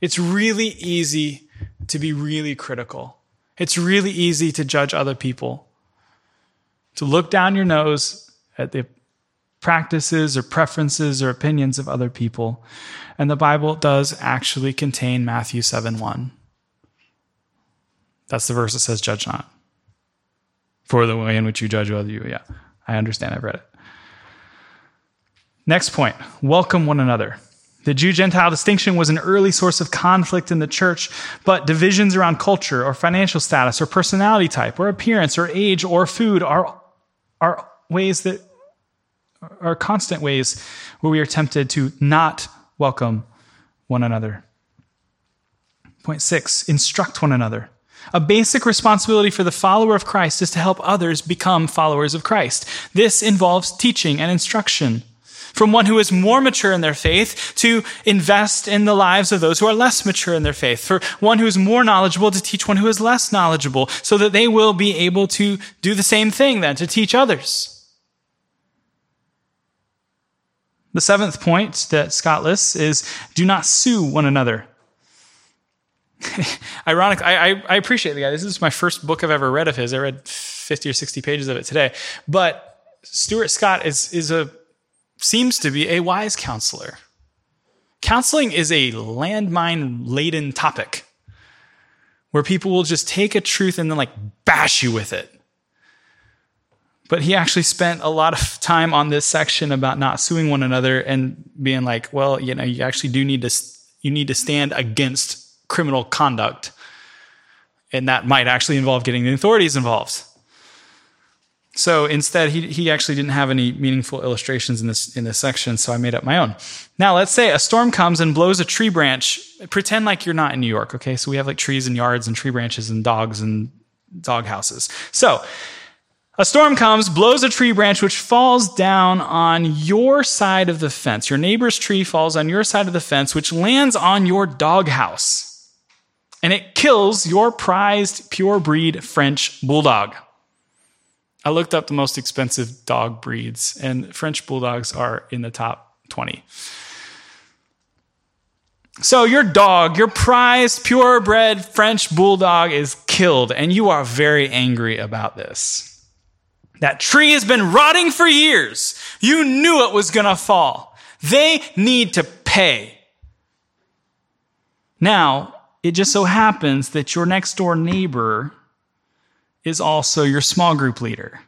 It's really easy to be really critical. It's really easy to judge other people, to look down your nose at the practices or preferences or opinions of other people. And the Bible does actually contain Matthew 7 1. That's the verse that says, Judge not. For the way in which you judge other you. Yeah, I understand. I've read it. Next point welcome one another. The Jew Gentile distinction was an early source of conflict in the church, but divisions around culture or financial status or personality type or appearance or age or food are, are ways that are constant ways where we are tempted to not welcome one another. Point six, instruct one another. A basic responsibility for the follower of Christ is to help others become followers of Christ. This involves teaching and instruction. From one who is more mature in their faith to invest in the lives of those who are less mature in their faith. For one who is more knowledgeable to teach one who is less knowledgeable so that they will be able to do the same thing then, to teach others. The seventh point that Scott lists is do not sue one another. *laughs* Ironic, I, I, I, appreciate the guy. This is my first book I've ever read of his. I read 50 or 60 pages of it today. But Stuart Scott is, is a, seems to be a wise counselor. Counseling is a landmine laden topic where people will just take a truth and then like bash you with it. But he actually spent a lot of time on this section about not suing one another and being like, well, you know, you actually do need to, you need to stand against criminal conduct. And that might actually involve getting the authorities involved. So instead, he, he actually didn't have any meaningful illustrations in this, in this section, so I made up my own. Now, let's say a storm comes and blows a tree branch. Pretend like you're not in New York, okay? So we have like trees and yards and tree branches and dogs and dog houses. So a storm comes, blows a tree branch, which falls down on your side of the fence. Your neighbor's tree falls on your side of the fence, which lands on your doghouse and it kills your prized pure breed French bulldog. I looked up the most expensive dog breeds, and French bulldogs are in the top 20. So, your dog, your prized purebred French bulldog, is killed, and you are very angry about this. That tree has been rotting for years. You knew it was going to fall. They need to pay. Now, it just so happens that your next door neighbor is also your small group leader.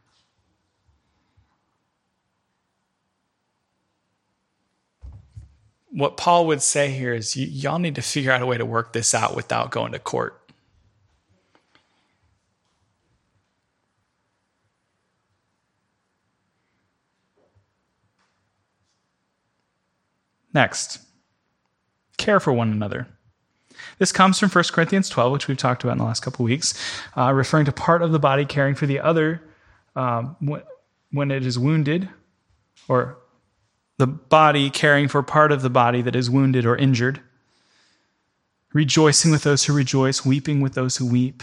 What Paul would say here is y- y'all need to figure out a way to work this out without going to court. Next, care for one another. This comes from 1 Corinthians 12, which we've talked about in the last couple weeks, uh, referring to part of the body caring for the other um, when it is wounded, or the body caring for part of the body that is wounded or injured, rejoicing with those who rejoice, weeping with those who weep.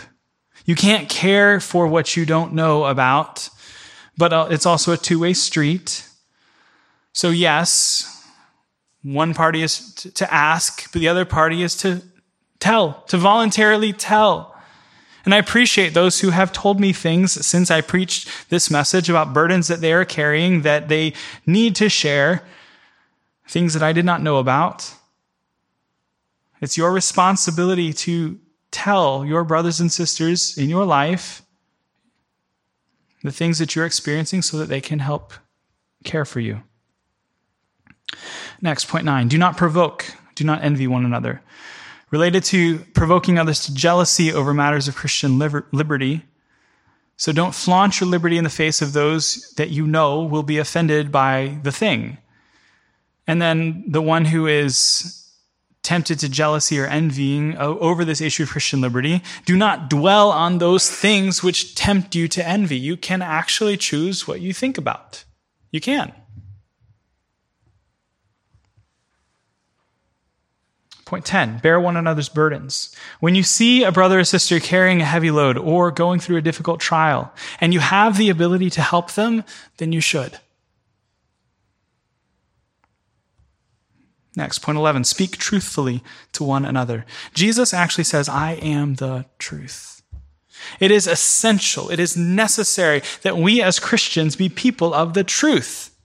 You can't care for what you don't know about, but uh, it's also a two way street. So, yes, one party is to ask, but the other party is to tell, to voluntarily tell. And I appreciate those who have told me things since I preached this message about burdens that they are carrying that they need to share, things that I did not know about. It's your responsibility to tell your brothers and sisters in your life the things that you're experiencing so that they can help care for you. Next, point nine do not provoke, do not envy one another related to provoking others to jealousy over matters of Christian liberty. So don't flaunt your liberty in the face of those that you know will be offended by the thing. And then the one who is tempted to jealousy or envying over this issue of Christian liberty, do not dwell on those things which tempt you to envy. You can actually choose what you think about. You can. Point 10, bear one another's burdens. When you see a brother or sister carrying a heavy load or going through a difficult trial and you have the ability to help them, then you should. Next, point 11, speak truthfully to one another. Jesus actually says, I am the truth. It is essential, it is necessary that we as Christians be people of the truth.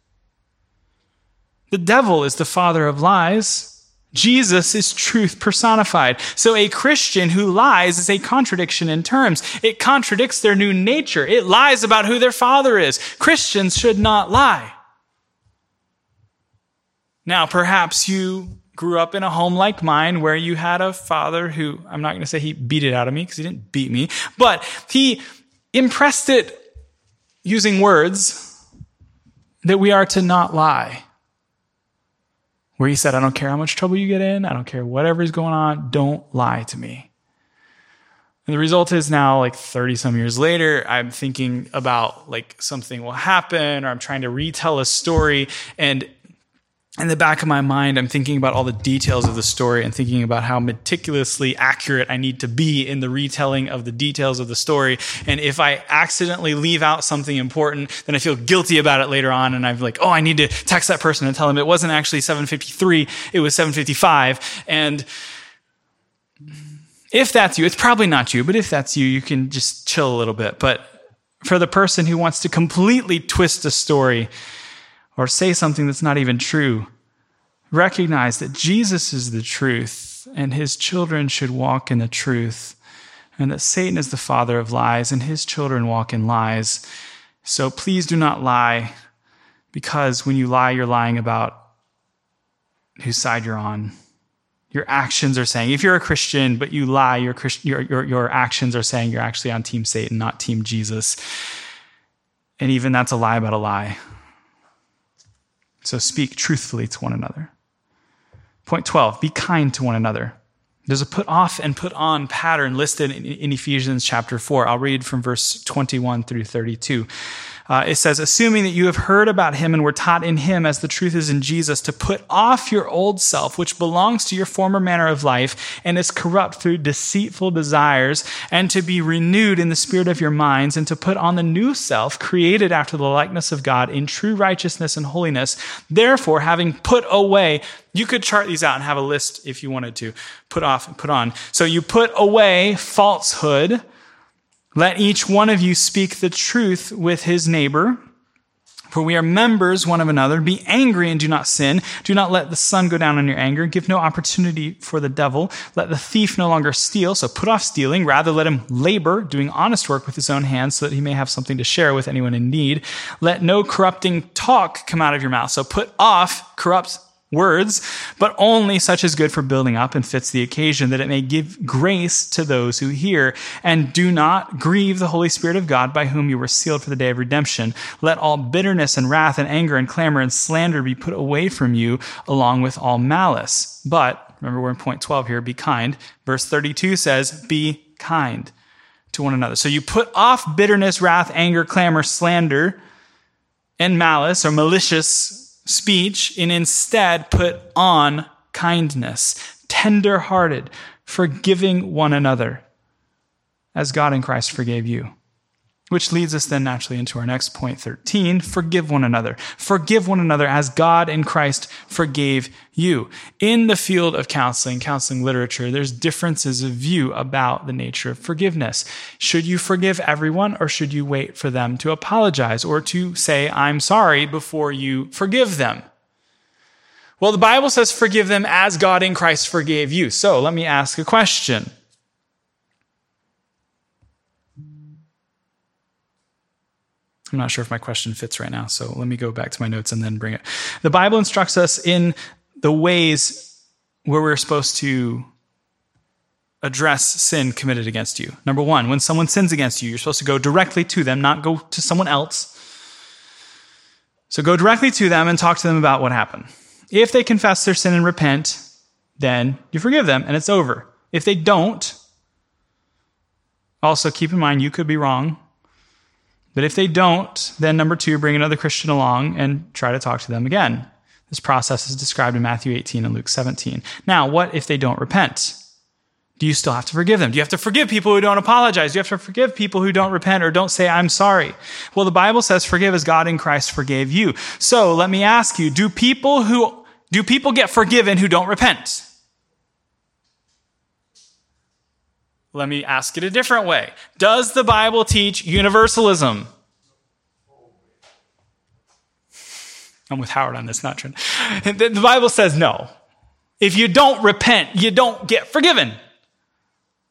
The devil is the father of lies. Jesus is truth personified. So a Christian who lies is a contradiction in terms. It contradicts their new nature. It lies about who their father is. Christians should not lie. Now, perhaps you grew up in a home like mine where you had a father who, I'm not going to say he beat it out of me because he didn't beat me, but he impressed it using words that we are to not lie where he said, I don't care how much trouble you get in, I don't care whatever is going on, don't lie to me. And the result is now, like 30 some years later, I'm thinking about like something will happen, or I'm trying to retell a story, and in the back of my mind, I'm thinking about all the details of the story and thinking about how meticulously accurate I need to be in the retelling of the details of the story. And if I accidentally leave out something important, then I feel guilty about it later on. And I'm like, oh, I need to text that person and tell them it wasn't actually 753, it was 755. And if that's you, it's probably not you, but if that's you, you can just chill a little bit. But for the person who wants to completely twist a story, or say something that's not even true. Recognize that Jesus is the truth and his children should walk in the truth, and that Satan is the father of lies and his children walk in lies. So please do not lie, because when you lie, you're lying about whose side you're on. Your actions are saying, if you're a Christian, but you lie, your, your, your, your actions are saying you're actually on Team Satan, not Team Jesus. And even that's a lie about a lie. So speak truthfully to one another. Point 12, be kind to one another. There's a put off and put on pattern listed in, Ephesians chapter 4. I'll read from verse 21 through 32. Uh, it says, assuming that you have heard about him and were taught in him as the truth is in Jesus, to put off your old self, which belongs to your former manner of life and is corrupt through deceitful desires, and to be renewed in the spirit of your minds, and to put on the new self, created after the likeness of God in true righteousness and holiness. Therefore, having put away, you could chart these out and have a list if you wanted to. Put off and put on. So you put away falsehood let each one of you speak the truth with his neighbor, for we are members one of another. Be angry and do not sin. Do not let the sun go down on your anger. Give no opportunity for the devil. Let the thief no longer steal, so put off stealing. Rather, let him labor, doing honest work with his own hands, so that he may have something to share with anyone in need. Let no corrupting talk come out of your mouth, so put off corrupt words, but only such as good for building up and fits the occasion, that it may give grace to those who hear. And do not grieve the Holy Spirit of God, by whom you were sealed for the day of redemption. Let all bitterness and wrath and anger and clamor and slander be put away from you, along with all malice. But, remember we're in point 12 here, be kind. Verse 32 says, be kind to one another. So you put off bitterness, wrath, anger, clamor, slander, and malice or malicious speech and instead put on kindness, tender hearted, forgiving one another as God in Christ forgave you. Which leads us then naturally into our next point 13 forgive one another. Forgive one another as God in Christ forgave you. In the field of counseling, counseling literature, there's differences of view about the nature of forgiveness. Should you forgive everyone or should you wait for them to apologize or to say, I'm sorry before you forgive them? Well, the Bible says forgive them as God in Christ forgave you. So let me ask a question. I'm not sure if my question fits right now, so let me go back to my notes and then bring it. The Bible instructs us in the ways where we're supposed to address sin committed against you. Number one, when someone sins against you, you're supposed to go directly to them, not go to someone else. So go directly to them and talk to them about what happened. If they confess their sin and repent, then you forgive them and it's over. If they don't, also keep in mind you could be wrong but if they don't, then number two, bring another Christian along and try to talk to them again. This process is described in Matthew 18 and Luke 17. Now, what if they don't repent? Do you still have to forgive them? Do you have to forgive people who don't apologize? Do you have to forgive people who don't repent or don't say, I'm sorry? Well, the Bible says, forgive as God in Christ forgave you. So let me ask you, do people who Do people get forgiven who don't repent? Let me ask it a different way. Does the Bible teach universalism? I'm with Howard on this, not Trent. The Bible says no. If you don't repent, you don't get forgiven.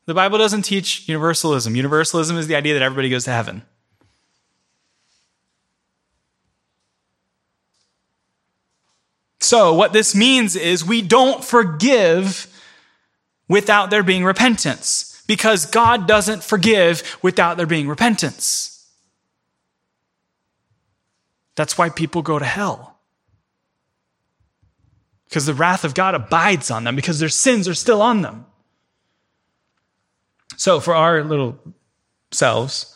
The Bible doesn't teach universalism. Universalism is the idea that everybody goes to heaven. So, what this means is we don't forgive without there being repentance because God doesn't forgive without there being repentance. That's why people go to hell. Because the wrath of God abides on them because their sins are still on them. So, for our little selves,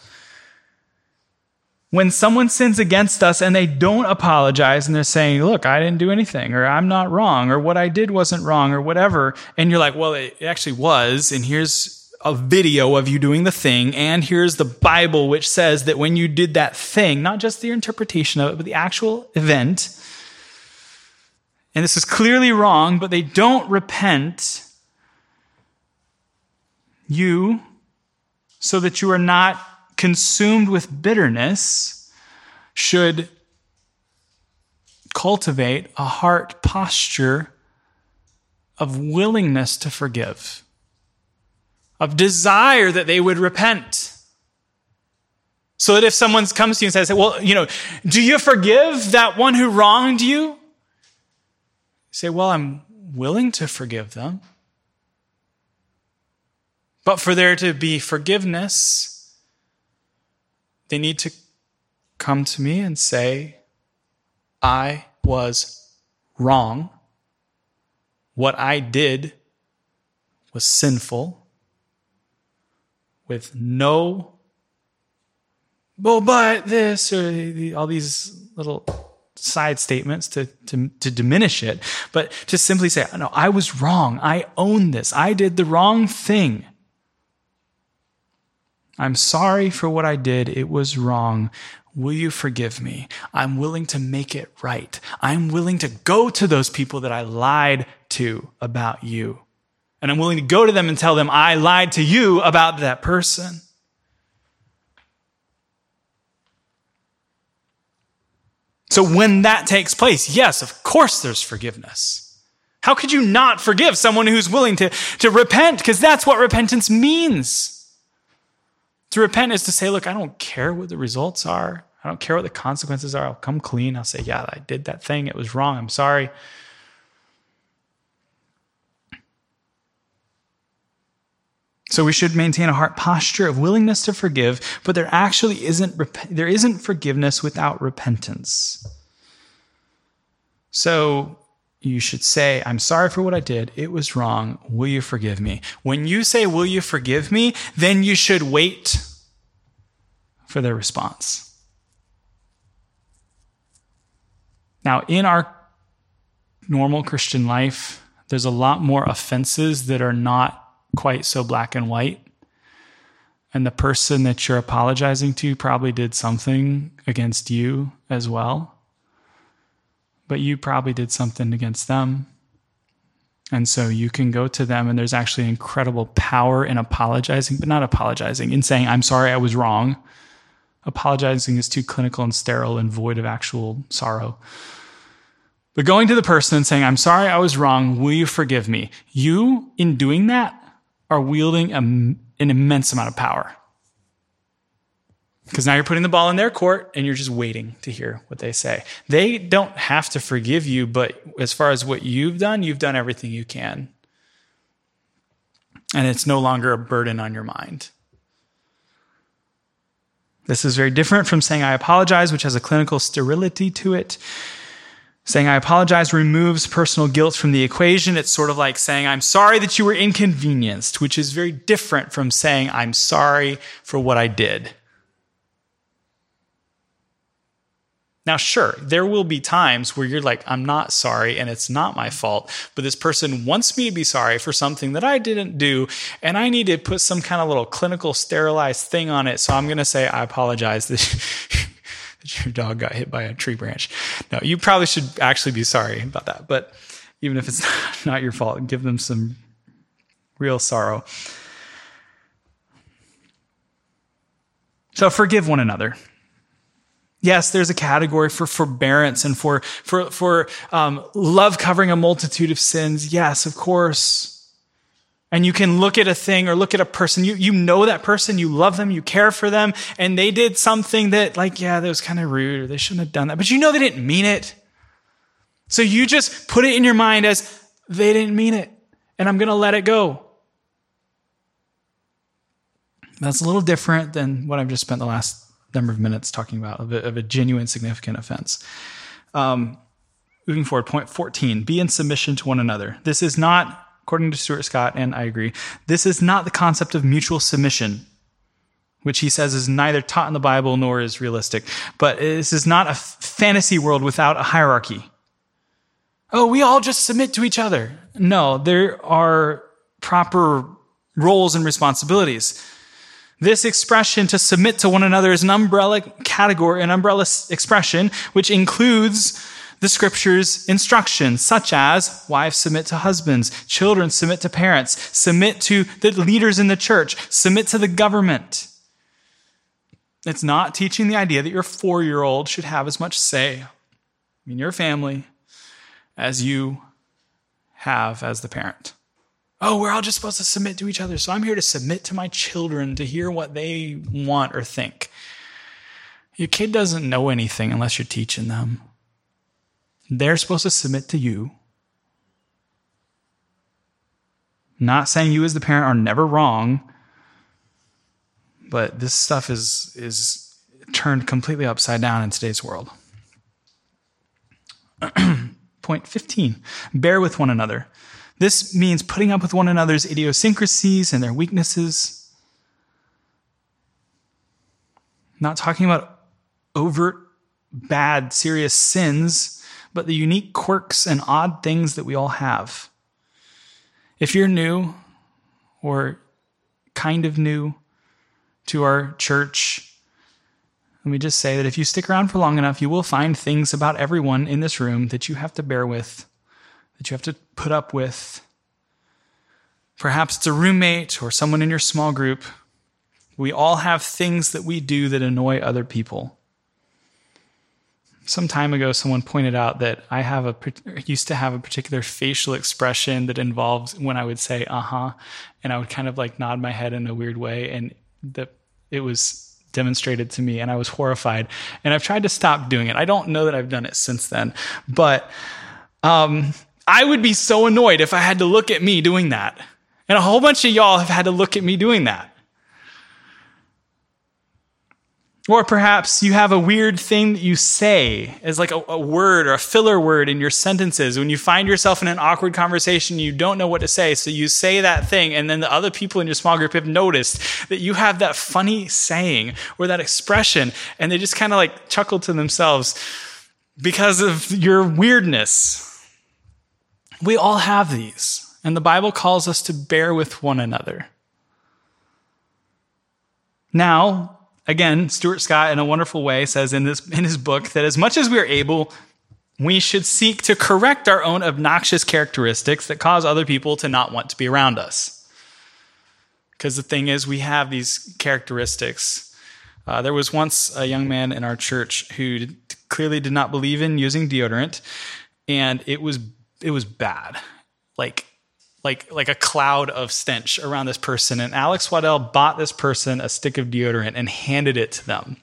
when someone sins against us and they don't apologize and they're saying, Look, I didn't do anything, or I'm not wrong, or what I did wasn't wrong, or whatever, and you're like, Well, it actually was, and here's a video of you doing the thing, and here's the Bible which says that when you did that thing, not just the interpretation of it, but the actual event, and this is clearly wrong, but they don't repent you so that you are not consumed with bitterness should cultivate a heart posture of willingness to forgive, of desire that they would repent. So that if someone comes to you and says, Well, you know, do you forgive that one who wronged you? you say, Well, I'm willing to forgive them. But for there to be forgiveness, they need to come to me and say, I was wrong. What I did was sinful with no, well, but this, or all these little side statements to, to, to diminish it, but to simply say, no, I was wrong. I own this. I did the wrong thing. I'm sorry for what I did. It was wrong. Will you forgive me? I'm willing to make it right. I'm willing to go to those people that I lied to about you. And I'm willing to go to them and tell them I lied to you about that person. So when that takes place, yes, of course there's forgiveness. How could you not forgive someone who's willing to, to repent? Because that's what repentance means. To repent is to say, look, I don't care what the results are. I don't care what the consequences are. I'll come clean. I'll say, yeah, I did that thing. It was wrong. I'm sorry. So we should maintain a heart posture of willingness to forgive, but there actually isn't there isn't forgiveness without repentance. So you should say, I'm sorry for what I did. It was wrong. Will you forgive me? When you say, Will you forgive me? then you should wait for their response. Now, in our normal Christian life, there's a lot more offenses that are not quite so black and white. And the person that you're apologizing to probably did something against you as well but you probably did something against them. And so you can go to them, and there's actually incredible power in apologizing, but not apologizing, in saying, I'm sorry, I was wrong. Apologizing is too clinical and sterile and void of actual sorrow. But going to the person and saying, I'm sorry, I was wrong. Will you forgive me? You, in doing that, are wielding a, an immense amount of power. Because now you're putting the ball in their court and you're just waiting to hear what they say. They don't have to forgive you, but as far as what you've done, you've done everything you can. And it's no longer a burden on your mind. This is very different from saying I apologize, which has a clinical sterility to it. Saying I apologize removes personal guilt from the equation. It's sort of like saying I'm sorry that you were inconvenienced, which is very different from saying I'm sorry for what I did. Now, sure, there will be times where you're like, I'm not sorry and it's not my fault, but this person wants me to be sorry for something that I didn't do, and I need to put some kind of little clinical sterilized thing on it. So I'm going to say, I apologize *laughs* your dog got hit by a tree branch. No, you probably should actually be sorry about that. But even if it's *laughs* not your fault. Give them some real sorrow. So forgive one another. Yes, there's a category for forbearance and for, for, for um, love covering a multitude of sins. Yes, of course. And you can look at a thing or look at a person. You, you know that person, you love them, you care for them, and they did something that, like, yeah, that was kind of rude or they shouldn't have done that. But you know they didn't mean it. So you just put it in your mind as they didn't mean it, and I'm going to let it go. That's a little different than what I've just spent the last number of minutes talking about of a, of a genuine, significant offense. Um, moving forward, point 14 be in submission to one another. This is not, according to Stuart Scott, and I agree, this is not the concept of mutual submission, which he says is neither taught in the Bible nor is realistic. But this is not a fantasy world without a hierarchy. Oh, we all just submit to each other. No, there are proper roles and responsibilities. This expression to submit to one another is an umbrella category, an umbrella expression, which includes the scripture's instructions, such as wives submit to husbands, children submit to parents, submit to the leaders in the church, submit to the government. It's not teaching the idea that your four year old should have as much say in your family as you have as the parent. Oh, we're all just supposed to submit to each other. So I'm here to submit to my children to hear what they want or think. Your kid doesn't know anything unless you're teaching them. They're supposed to submit to you. Not saying you as the parent are never wrong, but this stuff is is turned completely upside down in today's world. *clears throat* Point 15. Bear with one another. This means putting up with one another's idiosyncrasies and their weaknesses. Not talking about overt, bad, serious sins, but the unique quirks and odd things that we all have. If you're new or kind of new to our church, let me just say that if you stick around for long enough, you will find things about everyone in this room that you have to bear with that you have to put up with. Perhaps it's a roommate or someone in your small group. We all have things that we do that annoy other people. Some time ago, someone pointed out that I have a used to have a particular facial expression that involves when I would say "uh huh," and I would kind of like nod my head in a weird way, and the it was demonstrated to me, and I was horrified. And I've tried to stop doing it. I don't know that I've done it since then, but um, I would be so annoyed if I had to look at me doing that. And a whole bunch of y'all have had to look at me doing that. Or perhaps you have a weird thing that you say as like a, a, word or a filler word in your sentences. When you find yourself in an awkward conversation, you don't know what to say. So you say that thing, and then the other people in your small group have noticed that you have that funny saying or that expression, and they just kind of like chuckle to themselves because of your weirdness. We all have these, and the Bible calls us to bear with one another. Now, again, Stuart Scott, in a wonderful way, says in, this, in his book that as much as we are able, we should seek to correct our own obnoxious characteristics that cause other people to not want to be around us. Because the thing is, we have these characteristics. Uh, there was once a young man in our church who clearly did not believe in using deodorant, and it was it was bad. Like like like a cloud of stench around this person. And Alex Waddell bought this person a stick of deodorant and handed it to them.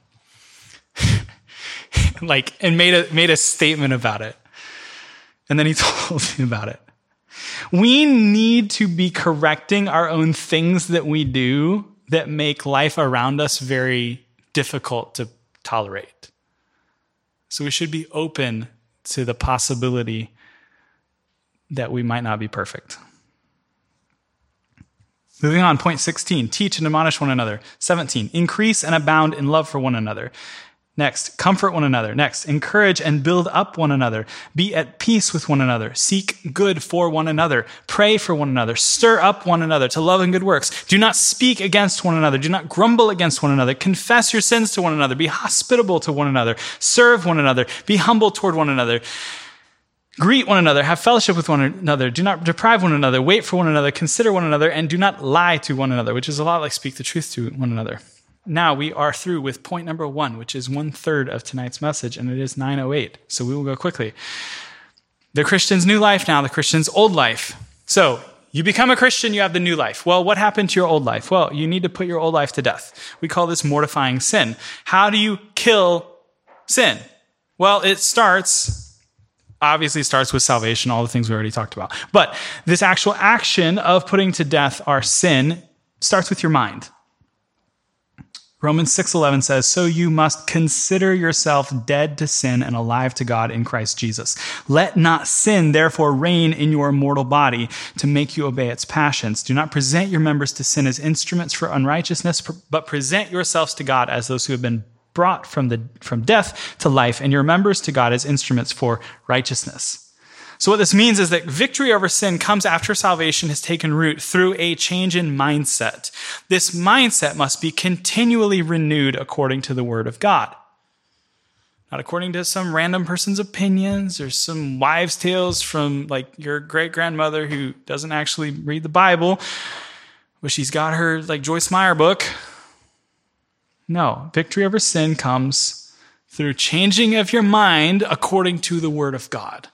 *laughs* like and made a made a statement about it. And then he *laughs* told me about it. We need to be correcting our own things that we do that make life around us very difficult to tolerate. So we should be open to the possibility that we might not be perfect. Moving on, point 16, teach and admonish one another. 17, increase and abound in love for one another. Next, comfort one another. Next, encourage and build up one another. Be at peace with one another. Seek good for one another. Pray for one another. Stir up one another to love and good works. Do not speak against one another. Do not grumble against one another. Confess your sins to one another. Be hospitable to one another. Serve one another. Be humble toward one another. Greet one another, have fellowship with one another, do not deprive one another, wait for one another, consider one another, and do not lie to one another, which is a lot like speak the truth to one another. Now we are through with point number one, which is one third of tonight's message, and it is 908. So we will go quickly. The Christian's new life now, the Christian's old life. So you become a Christian, you have the new life. Well, what happened to your old life? Well, you need to put your old life to death. We call this mortifying sin. How do you kill sin? Well, it starts, obviously starts with salvation, all the things we already talked about. But this actual action of putting to death our sin starts with your mind. Romans 6:11 says, "So you must consider yourself dead to sin and alive to God in Christ Jesus. Let not sin therefore reign in your mortal body to make you obey its passions. Do not present your members to sin as instruments for unrighteousness, but present yourselves to God as those who have been brought from the from death to life and your members to God as instruments for righteousness." So, what this means is that victory over sin comes after salvation has taken root through a change in mindset. This mindset must be continually renewed according to the Word of God. Not according to some random person's opinions or some wives' tales from like your great grandmother who doesn't actually read the Bible, but she's got her like Joyce Meyer book. No, victory over sin comes through changing of your mind according to the Word of God.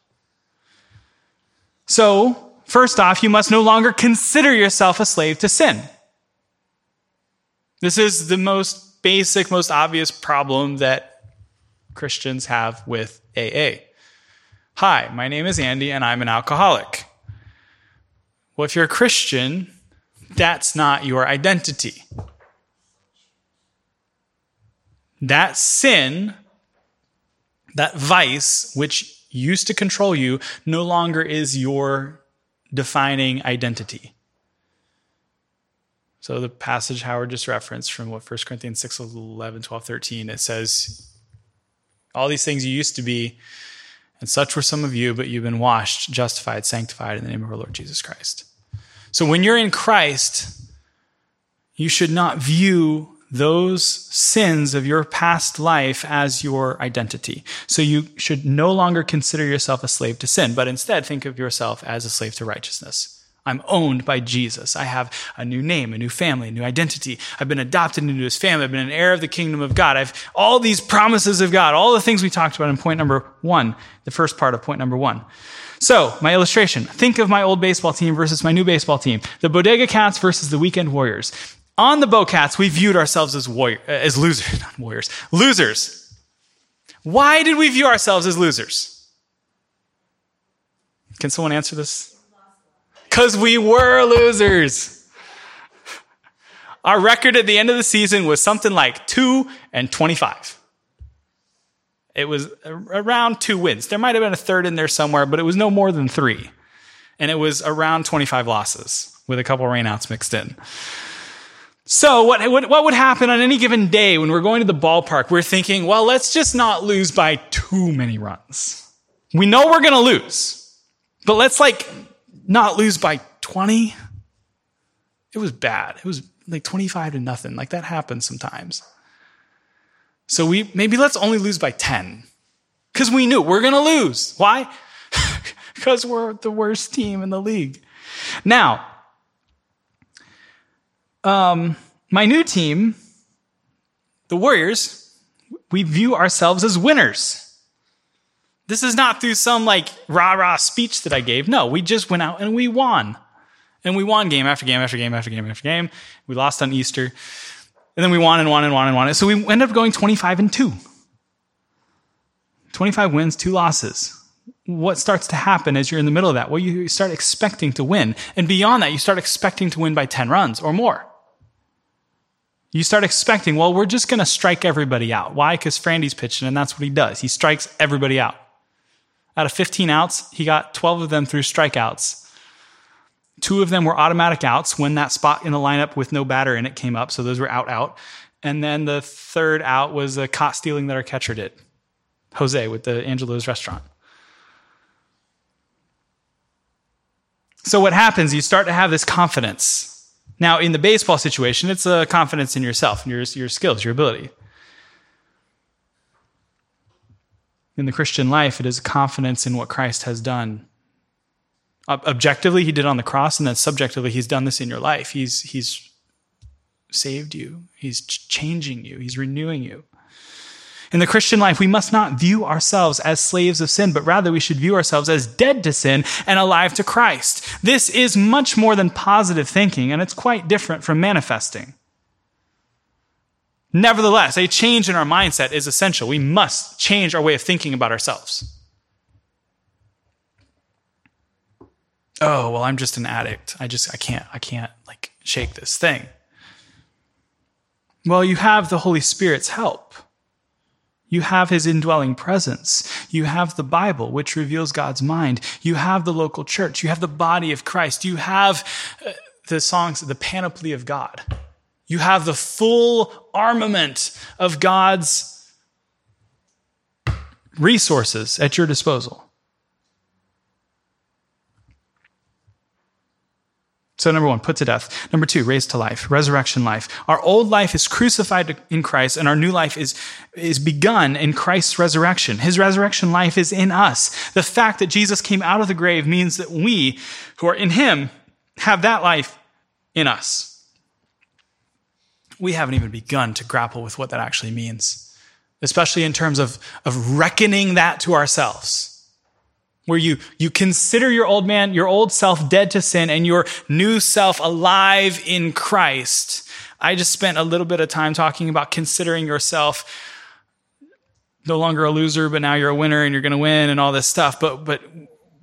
So, first off, you must no longer consider yourself a slave to sin. This is the most basic, most obvious problem that Christians have with AA. Hi, my name is Andy and I'm an alcoholic. Well, if you're a Christian, that's not your identity. That sin, that vice, which used to control you no longer is your defining identity. So the passage Howard just referenced from what 1 Corinthians 6, 11, 12, 13, it says, All these things you used to be, and such were some of you, but you've been washed, justified, sanctified in the name of our Lord Jesus Christ. So when you're in Christ, you should not view those sins of your past life as your identity. So you should no longer consider yourself a slave to sin, but instead think of yourself as a slave to righteousness. I'm owned by Jesus. I have a new name, a new family, a new identity. I've been adopted into his family. I've been an heir of the kingdom of God. I've all these promises of God, all the things we talked about in point number one, the first part of point number one. So, my illustration. Think of my old baseball team versus my new baseball team. The Bodega Cats versus the Weekend Warriors. On the Bowcats, we viewed ourselves as warrior, uh, as losers, *laughs* not warriors, losers. Why did we view ourselves as losers? Can someone answer this? Because we were losers. *laughs* Our record at the end of the season was something like 2 and 25. It was around two wins. There might have been a third in there somewhere, but it was no more than three. And it was around 25 losses with a couple rainouts mixed in. So what, what, what would happen on any given day when we're going to the ballpark? We're thinking, well, let's just not lose by too many runs. We know we're going to lose, but let's like not lose by 20. It was bad. It was like 25 to nothing. Like that happens sometimes. So we, maybe let's only lose by 10 because we knew we're going to lose. Why? *laughs* because we're the worst team in the league. Now, um, my new team, the Warriors, we view ourselves as winners. This is not through some like rah rah speech that I gave. No, we just went out and we won. And we won game after game after game after game after game. We lost on Easter. And then we won and won and won and won. So we ended up going 25 and 2. 25 wins, two losses. What starts to happen as you're in the middle of that? Well, you start expecting to win. And beyond that, you start expecting to win by 10 runs or more. You start expecting, well, we're just going to strike everybody out. Why? Because Frandy's pitching, and that's what he does. He strikes everybody out. Out of 15 outs, he got 12 of them through strikeouts. Two of them were automatic outs when that spot in the lineup with no batter in it came up, so those were out, out. And then the third out was a caught stealing that our catcher did, Jose with the Angelo's restaurant. So what happens, you start to have this confidence now, in the baseball situation, it's a confidence in yourself and your, your skills, your ability. In the Christian life, it is a confidence in what Christ has done. Objectively, he did on the cross, and then subjectively, he's done this in your life. He's, he's saved you, he's changing you, he's renewing you. In the Christian life, we must not view ourselves as slaves of sin, but rather we should view ourselves as dead to sin and alive to Christ. This is much more than positive thinking, and it's quite different from manifesting. Nevertheless, a change in our mindset is essential. We must change our way of thinking about ourselves. Oh, well, I'm just an addict. I just, I can't, I can't like shake this thing. Well, you have the Holy Spirit's help. You have his indwelling presence. You have the Bible, which reveals God's mind. You have the local church. You have the body of Christ. You have uh, the songs, the panoply of God. You have the full armament of God's resources at your disposal. So, number one, put to death. Number two, raised to life, resurrection life. Our old life is crucified in Christ, and our new life is, is begun in Christ's resurrection. His resurrection life is in us. The fact that Jesus came out of the grave means that we, who are in Him, have that life in us. We haven't even begun to grapple with what that actually means, especially in terms of, of reckoning that to ourselves where you, you consider your old man, your old self dead to sin and your new self alive in Christ. I just spent a little bit of time talking about considering yourself no longer a loser, but now you're a winner and you're going to win and all this stuff. But, but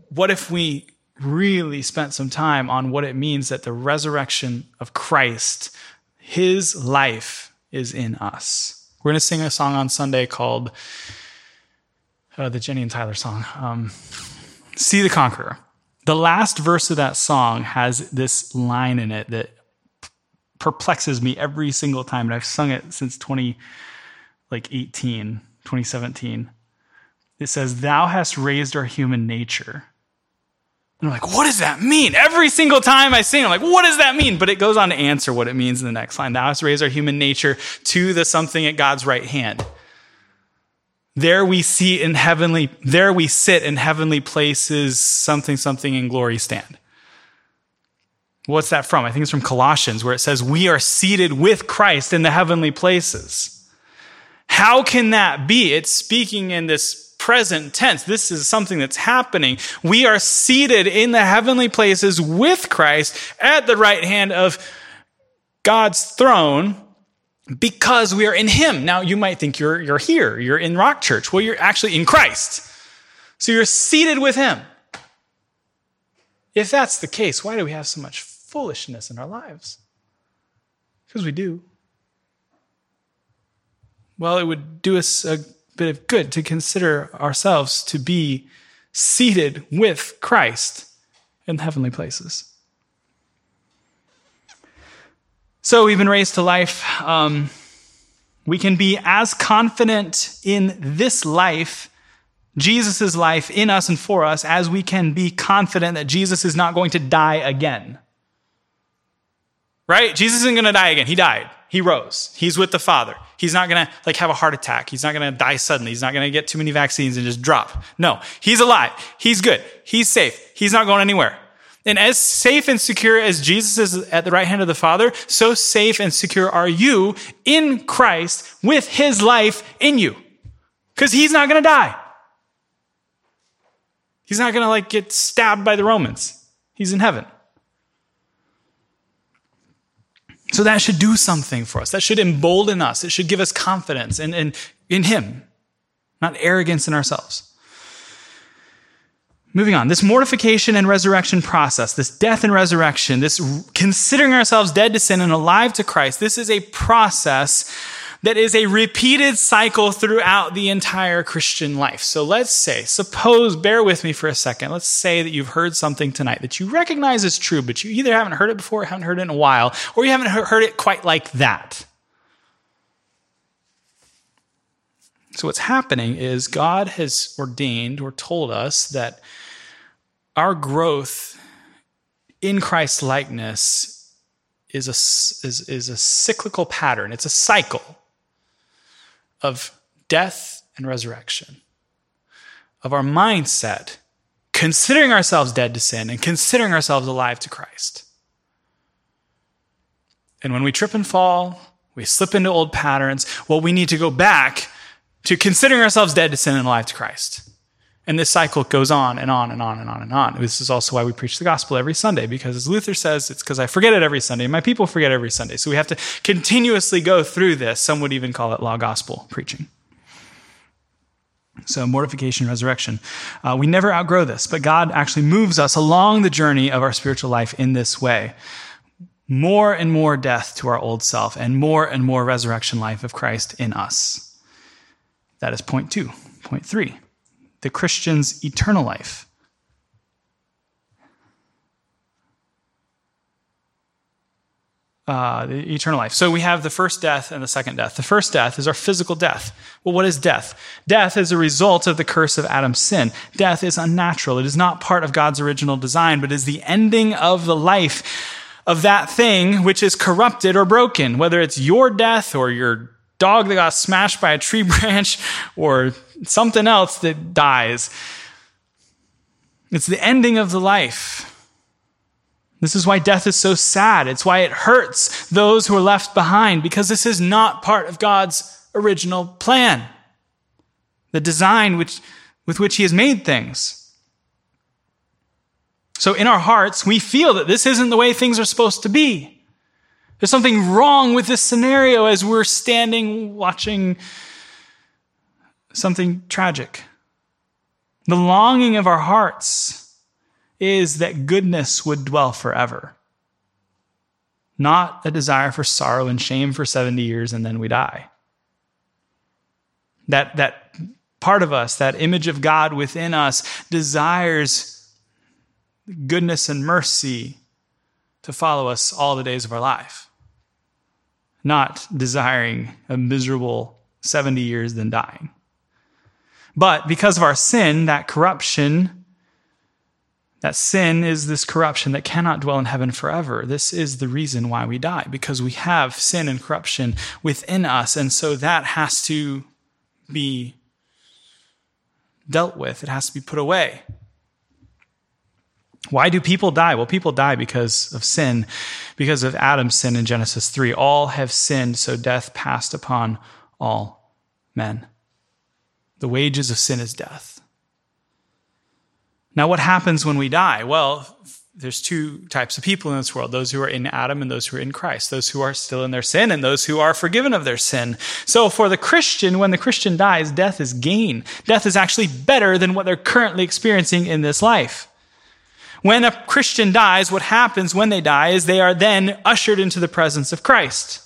what if we really spent some time on what it means that the resurrection of Christ, his life is in us? We're going to sing a song on Sunday called uh, the Jenny and Tyler song. Um, See the Conqueror. The last verse of that song has this line in it that perplexes me every single time, and I've sung it since 20, like 18, 2017. It says, Thou hast raised our human nature. And I'm like, what does that mean? Every single time I sing, I'm like, what does that mean? But it goes on to answer what it means in the next line. Thou hast raised our human nature to the something at God's right hand. There we see in heavenly, there we sit in heavenly places, something, something in glory stand. What's that from? I think it's from Colossians, where it says, We are seated with Christ in the heavenly places. How can that be? It's speaking in this present tense. This is something that's happening. We are seated in the heavenly places with Christ at the right hand of God's throne because we are in him. Now you might think you're, you're here, you're in Rock Church. Well, you're actually in Christ. So you're seated with him. If that's the case, why do we have so much foolishness in our lives? Because we do. Well, it would do us a bit of good to consider ourselves to be seated with Christ in heavenly places. So we've been raised to life. Um, we can be as confident in this life, Jesus' life in us and for us, as we can be confident that Jesus is not going to die again. Right? Jesus isn't going to die again. He died. He rose. He's with the Father. He's not going to like have a heart attack. He's not going to die suddenly. He's not going to get too many vaccines and just drop. No, he's alive. He's good. He's safe. He's not going anywhere. And as safe and secure as Jesus is at the right hand of the Father, so safe and secure are you in Christ with his life in you. Because he's not going to die. He's not going to like get stabbed by the Romans. He's in heaven. So that should do something for us. That should embolden us. It should give us confidence in, in, in him, not arrogance in ourselves. Moving on, this mortification and resurrection process, this death and resurrection, this considering ourselves dead to sin and alive to Christ, this is a process that is a repeated cycle throughout the entire Christian life. So let's say, suppose, bear with me for a second. Let's say that you've heard something tonight that you recognize as true, but you either haven't heard it before, haven't heard it in a while, or you haven't heard it quite like that. So what's happening is God has ordained or told us that our growth in Christ's likeness is a, is, is a cyclical pattern, it's a cycle of death and resurrection. of our mindset, considering ourselves dead to sin and considering ourselves alive to Christ. And when we trip and fall, we slip into old patterns, well, we need to go back to considering ourselves dead to sin and alive to Christ. And this cycle goes on and on and on and on and on. This is also why we preach the gospel every Sunday, because as Luther says, it's because I forget it every Sunday. My people forget every Sunday. So we have to continuously go through this. Some would even call it law gospel preaching. So, mortification, resurrection. Uh, we never outgrow this, but God actually moves us along the journey of our spiritual life in this way. More and more death to our old self, and more and more resurrection life of Christ in us. That is point two. Point three the Christian's eternal life. uh, the eternal life. So we have the first death and the second death. The first death is our physical death. Well, what is death? Death is a result of the curse of Adam's sin. Death is unnatural. It is not part of God's original design, but is the ending of the life of that thing which is corrupted or broken, whether it's your death or your dog that got smashed by a tree *laughs* branch or something else that dies. It's the ending of the life. This is why death is so sad. It's why it hurts those who are left behind, because this is not part of God's original plan, the design which, with which He has made things. So in our hearts, we feel that this isn't the way things are supposed to be. There's something wrong with this scenario as we're standing watching something tragic. The longing of our hearts is that goodness would dwell forever, not a desire for sorrow and shame for 70 years and then we die. That, that part of us, that image of God within us, desires goodness and mercy to follow us all the days of our life, not desiring a miserable 70 years then dying. But because of our sin, that corruption that sin is this corruption that cannot dwell in heaven forever. This is the reason why we die, because we have sin and corruption within us. And so that has to be dealt with, it has to be put away. Why do people die? Well, people die because of sin, because of Adam's sin in Genesis 3. All have sinned, so death passed upon all men. The wages of sin is death. Now, what happens when we die? Well, there's two types of people in this world those who are in Adam and those who are in Christ, those who are still in their sin and those who are forgiven of their sin. So, for the Christian, when the Christian dies, death is gain. Death is actually better than what they're currently experiencing in this life. When a Christian dies, what happens when they die is they are then ushered into the presence of Christ.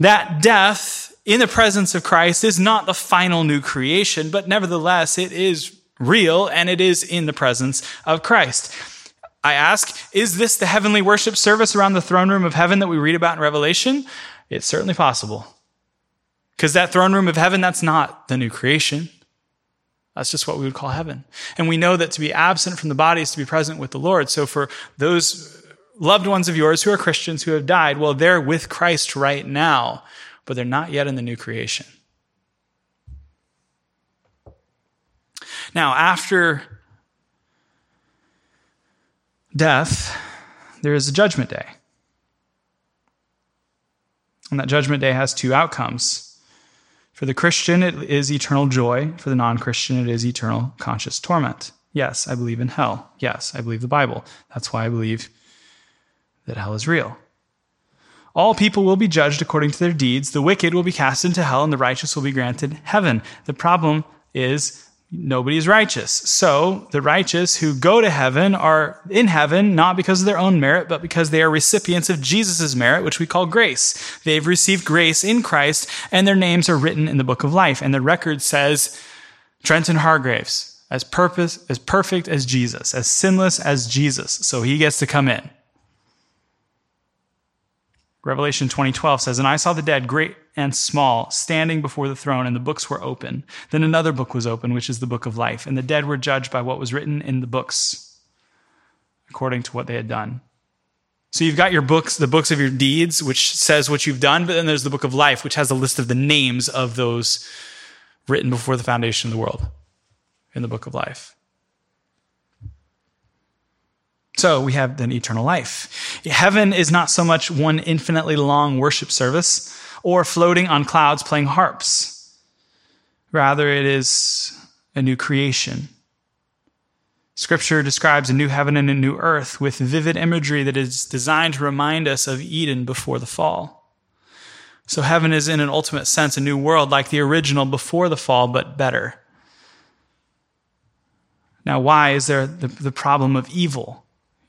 That death in the presence of Christ is not the final new creation, but nevertheless, it is real and it is in the presence of Christ. I ask, is this the heavenly worship service around the throne room of heaven that we read about in Revelation? It's certainly possible. Because that throne room of heaven, that's not the new creation. That's just what we would call heaven. And we know that to be absent from the body is to be present with the Lord. So for those loved ones of yours who are Christians who have died, well, they're with Christ right now, but they're not yet in the new creation. Now, after death, there is a judgment day. And that judgment day has two outcomes. For the Christian, it is eternal joy. For the non Christian, it is eternal conscious torment. Yes, I believe in hell. Yes, I believe the Bible. That's why I believe that hell is real. All people will be judged according to their deeds. The wicked will be cast into hell, and the righteous will be granted heaven. The problem is nobody is righteous. So the righteous who go to heaven are in heaven not because of their own merit, but because they are recipients of Jesus' merit, which we call grace. They've received grace in Christ, and their names are written in the book of life. And the record says Trenton Hargraves, as purpose, as perfect as Jesus, as sinless as Jesus. So he gets to come in. Revelation 20:12 says, "And I saw the dead, great and small, standing before the throne, and the books were open. Then another book was open, which is the book of life, and the dead were judged by what was written in the books, according to what they had done." So you've got your books, the books of your deeds, which says what you've done, but then there's the book of life, which has a list of the names of those written before the foundation of the world in the book of life. So we have then eternal life. Heaven is not so much one infinitely long worship service or floating on clouds playing harps. Rather, it is a new creation. Scripture describes a new heaven and a new earth with vivid imagery that is designed to remind us of Eden before the fall. So heaven is in an ultimate sense a new world like the original before the fall, but better. Now, why is there the, the problem of evil?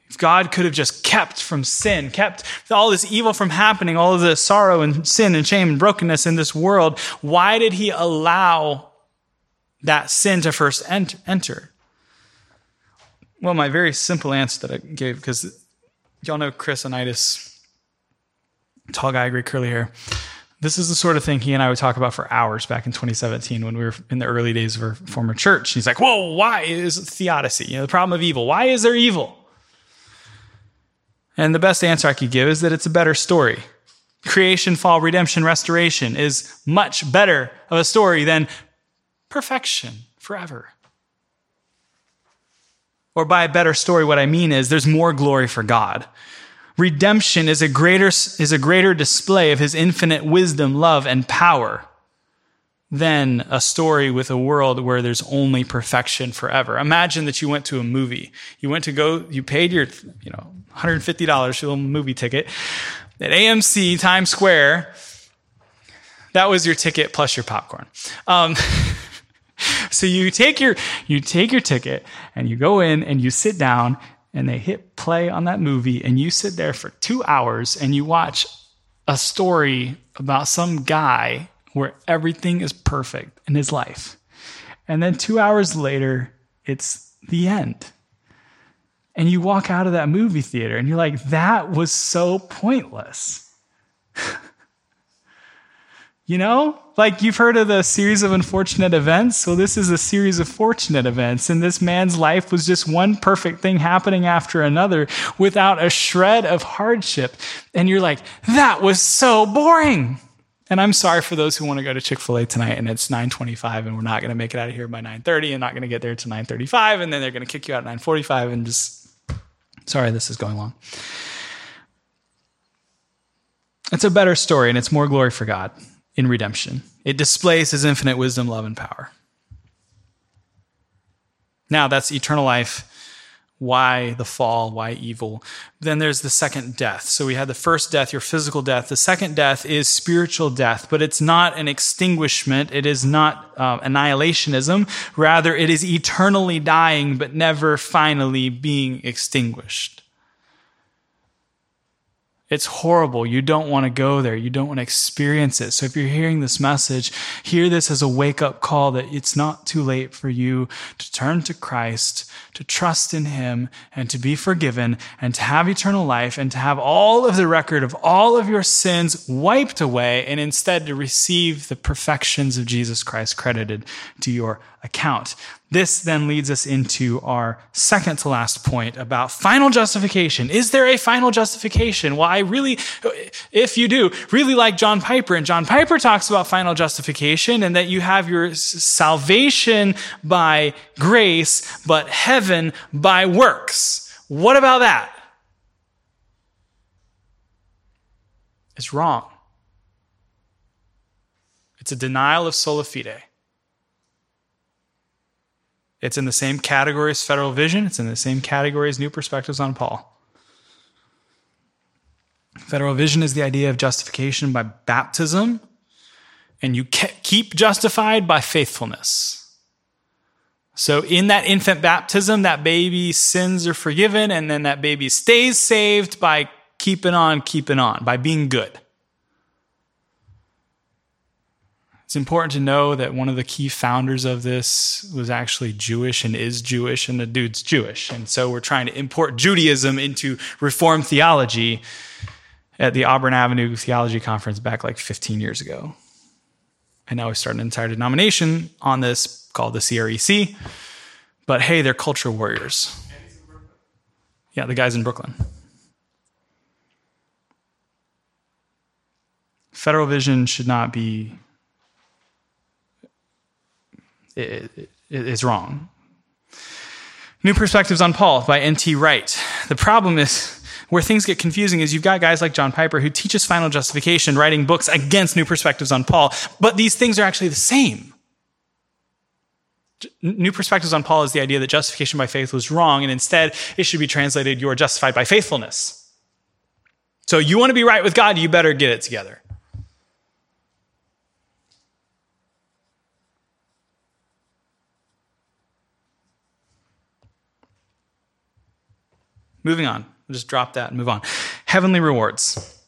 If God could have just kept from sin, kept all this evil from happening, all of the sorrow and sin and shame and brokenness in this world, why did he allow that sin to first enter? Well, my very simple answer that I gave, because y'all know Chris Onitis, tall guy, great curly hair. This is the sort of thing he and I would talk about for hours back in 2017 when we were in the early days of our former church. He's like, Whoa, why is theodicy? You know, the problem of evil. Why is there evil? And the best answer I could give is that it's a better story. Creation, fall, redemption, restoration is much better of a story than perfection forever. Or by a better story, what I mean is there's more glory for God. Redemption is a greater, is a greater display of his infinite wisdom, love, and power than a story with a world where there's only perfection forever. Imagine that you went to a movie. You went to go, you paid your, you know, $150 for a movie ticket at AMC Times Square. That was your ticket plus your popcorn. Um, *laughs* so you take your you take your ticket and you go in and you sit down and they hit play on that movie and you sit there for 2 hours and you watch a story about some guy where everything is perfect in his life. And then 2 hours later it's the end and you walk out of that movie theater and you're like, that was so pointless. *laughs* you know? Like you've heard of the series of unfortunate events. Well, this is a series of fortunate events. And this man's life was just one perfect thing happening after another without a shred of hardship. And you're like, that was so boring. And I'm sorry for those who want to go to Chick-fil-A tonight and it's 9:25 and we're not going to make it out of here by 9:30 and not going to get there to 9:35 and then they're going to kick you out at 9:45 and just Sorry, this is going long. It's a better story and it's more glory for God in redemption. It displays his infinite wisdom, love, and power. Now, that's eternal life why the fall? Why evil? Then there's the second death. So we had the first death, your physical death. The second death is spiritual death, but it's not an extinguishment. It is not uh, annihilationism. Rather, it is eternally dying, but never finally being extinguished. It's horrible. You don't want to go there. You don't want to experience it. So if you're hearing this message, hear this as a wake up call that it's not too late for you to turn to Christ, to trust in Him, and to be forgiven, and to have eternal life, and to have all of the record of all of your sins wiped away, and instead to receive the perfections of Jesus Christ credited to your account. This then leads us into our second to last point about final justification. Is there a final justification? Well, I really, if you do, really like John Piper. And John Piper talks about final justification and that you have your salvation by grace, but heaven by works. What about that? It's wrong. It's a denial of sola fide. It's in the same category as federal vision, it's in the same category as new perspectives on Paul. Federal vision is the idea of justification by baptism, and you keep justified by faithfulness. So, in that infant baptism, that baby's sins are forgiven, and then that baby stays saved by keeping on, keeping on, by being good. It's important to know that one of the key founders of this was actually Jewish and is Jewish, and the dude's Jewish. And so we're trying to import Judaism into Reformed theology at the Auburn Avenue Theology Conference back like 15 years ago. And now we start an entire denomination on this called the CREC. But hey, they're culture warriors. Yeah, the guys in Brooklyn. Federal vision should not be is wrong. New Perspectives on Paul by N.T. Wright. The problem is where things get confusing is you've got guys like John Piper who teaches final justification, writing books against New Perspectives on Paul, but these things are actually the same. New Perspectives on Paul is the idea that justification by faith was wrong, and instead it should be translated, you are justified by faithfulness. So you want to be right with God, you better get it together. Moving on. We'll just drop that and move on. Heavenly rewards.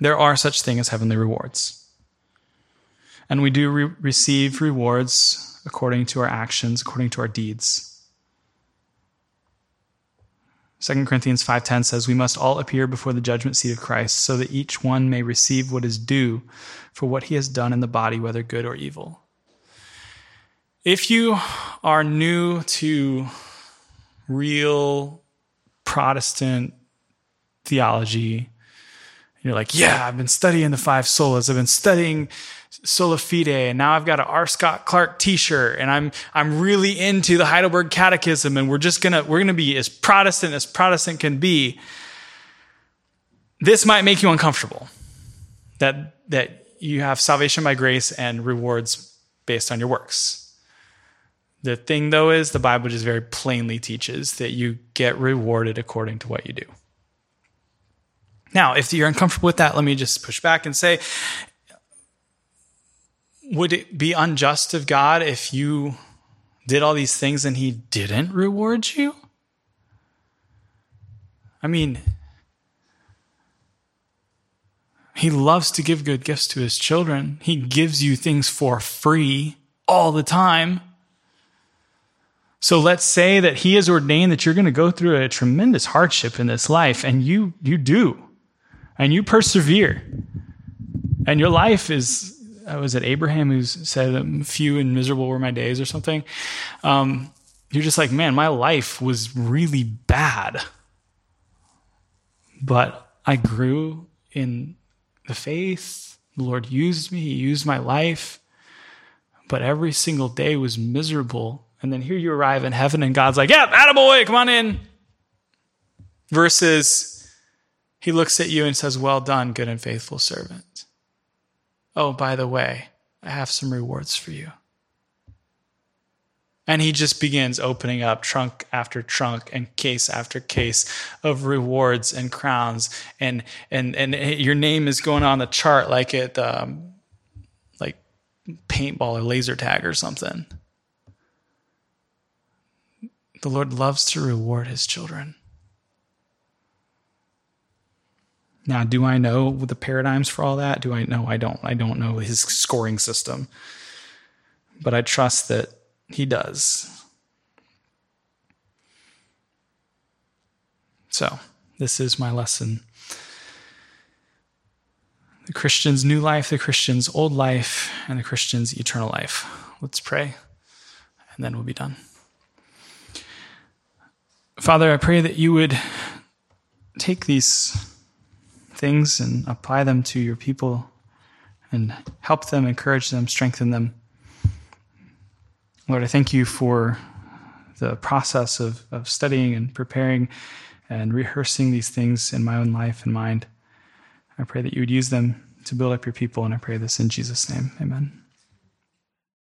There are such things as heavenly rewards. And we do re- receive rewards according to our actions, according to our deeds. 2 Corinthians 5:10 says we must all appear before the judgment seat of Christ so that each one may receive what is due for what he has done in the body whether good or evil. If you are new to real Protestant theology, you're like, yeah, I've been studying the five solas. I've been studying sola fide, and now I've got an R. Scott Clark T-shirt, and I'm I'm really into the Heidelberg Catechism, and we're just gonna we're gonna be as Protestant as Protestant can be. This might make you uncomfortable. That that you have salvation by grace and rewards based on your works. The thing though is the Bible just very plainly teaches that you get rewarded according to what you do. Now, if you're uncomfortable with that, let me just push back and say would it be unjust of God if you did all these things and he didn't reward you? I mean, he loves to give good gifts to his children. He gives you things for free all the time. So let's say that he has ordained that you're going to go through a tremendous hardship in this life and you you do. And you persevere. And your life is uh, was it Abraham who said, "Few and miserable were my days" or something. Um, you're just like, man, my life was really bad, but I grew in the faith. The Lord used me. He used my life, but every single day was miserable. And then here you arrive in heaven, and God's like, "Yeah, attaboy, come on in." Versus, He looks at you and says, "Well done, good and faithful servant." Oh, by the way, I have some rewards for you. And he just begins opening up trunk after trunk and case after case of rewards and crowns. And, and, and your name is going on the chart like it, um, like paintball or laser tag or something. The Lord loves to reward his children. Now, do I know the paradigms for all that? Do I know? I don't. I don't know his scoring system. But I trust that he does. So, this is my lesson. The Christian's new life, the Christian's old life, and the Christian's eternal life. Let's pray, and then we'll be done. Father, I pray that you would take these things and apply them to your people and help them, encourage them, strengthen them. Lord, I thank you for the process of, of studying and preparing and rehearsing these things in my own life and mind. I pray that you would use them to build up your people, and I pray this in Jesus' name. Amen.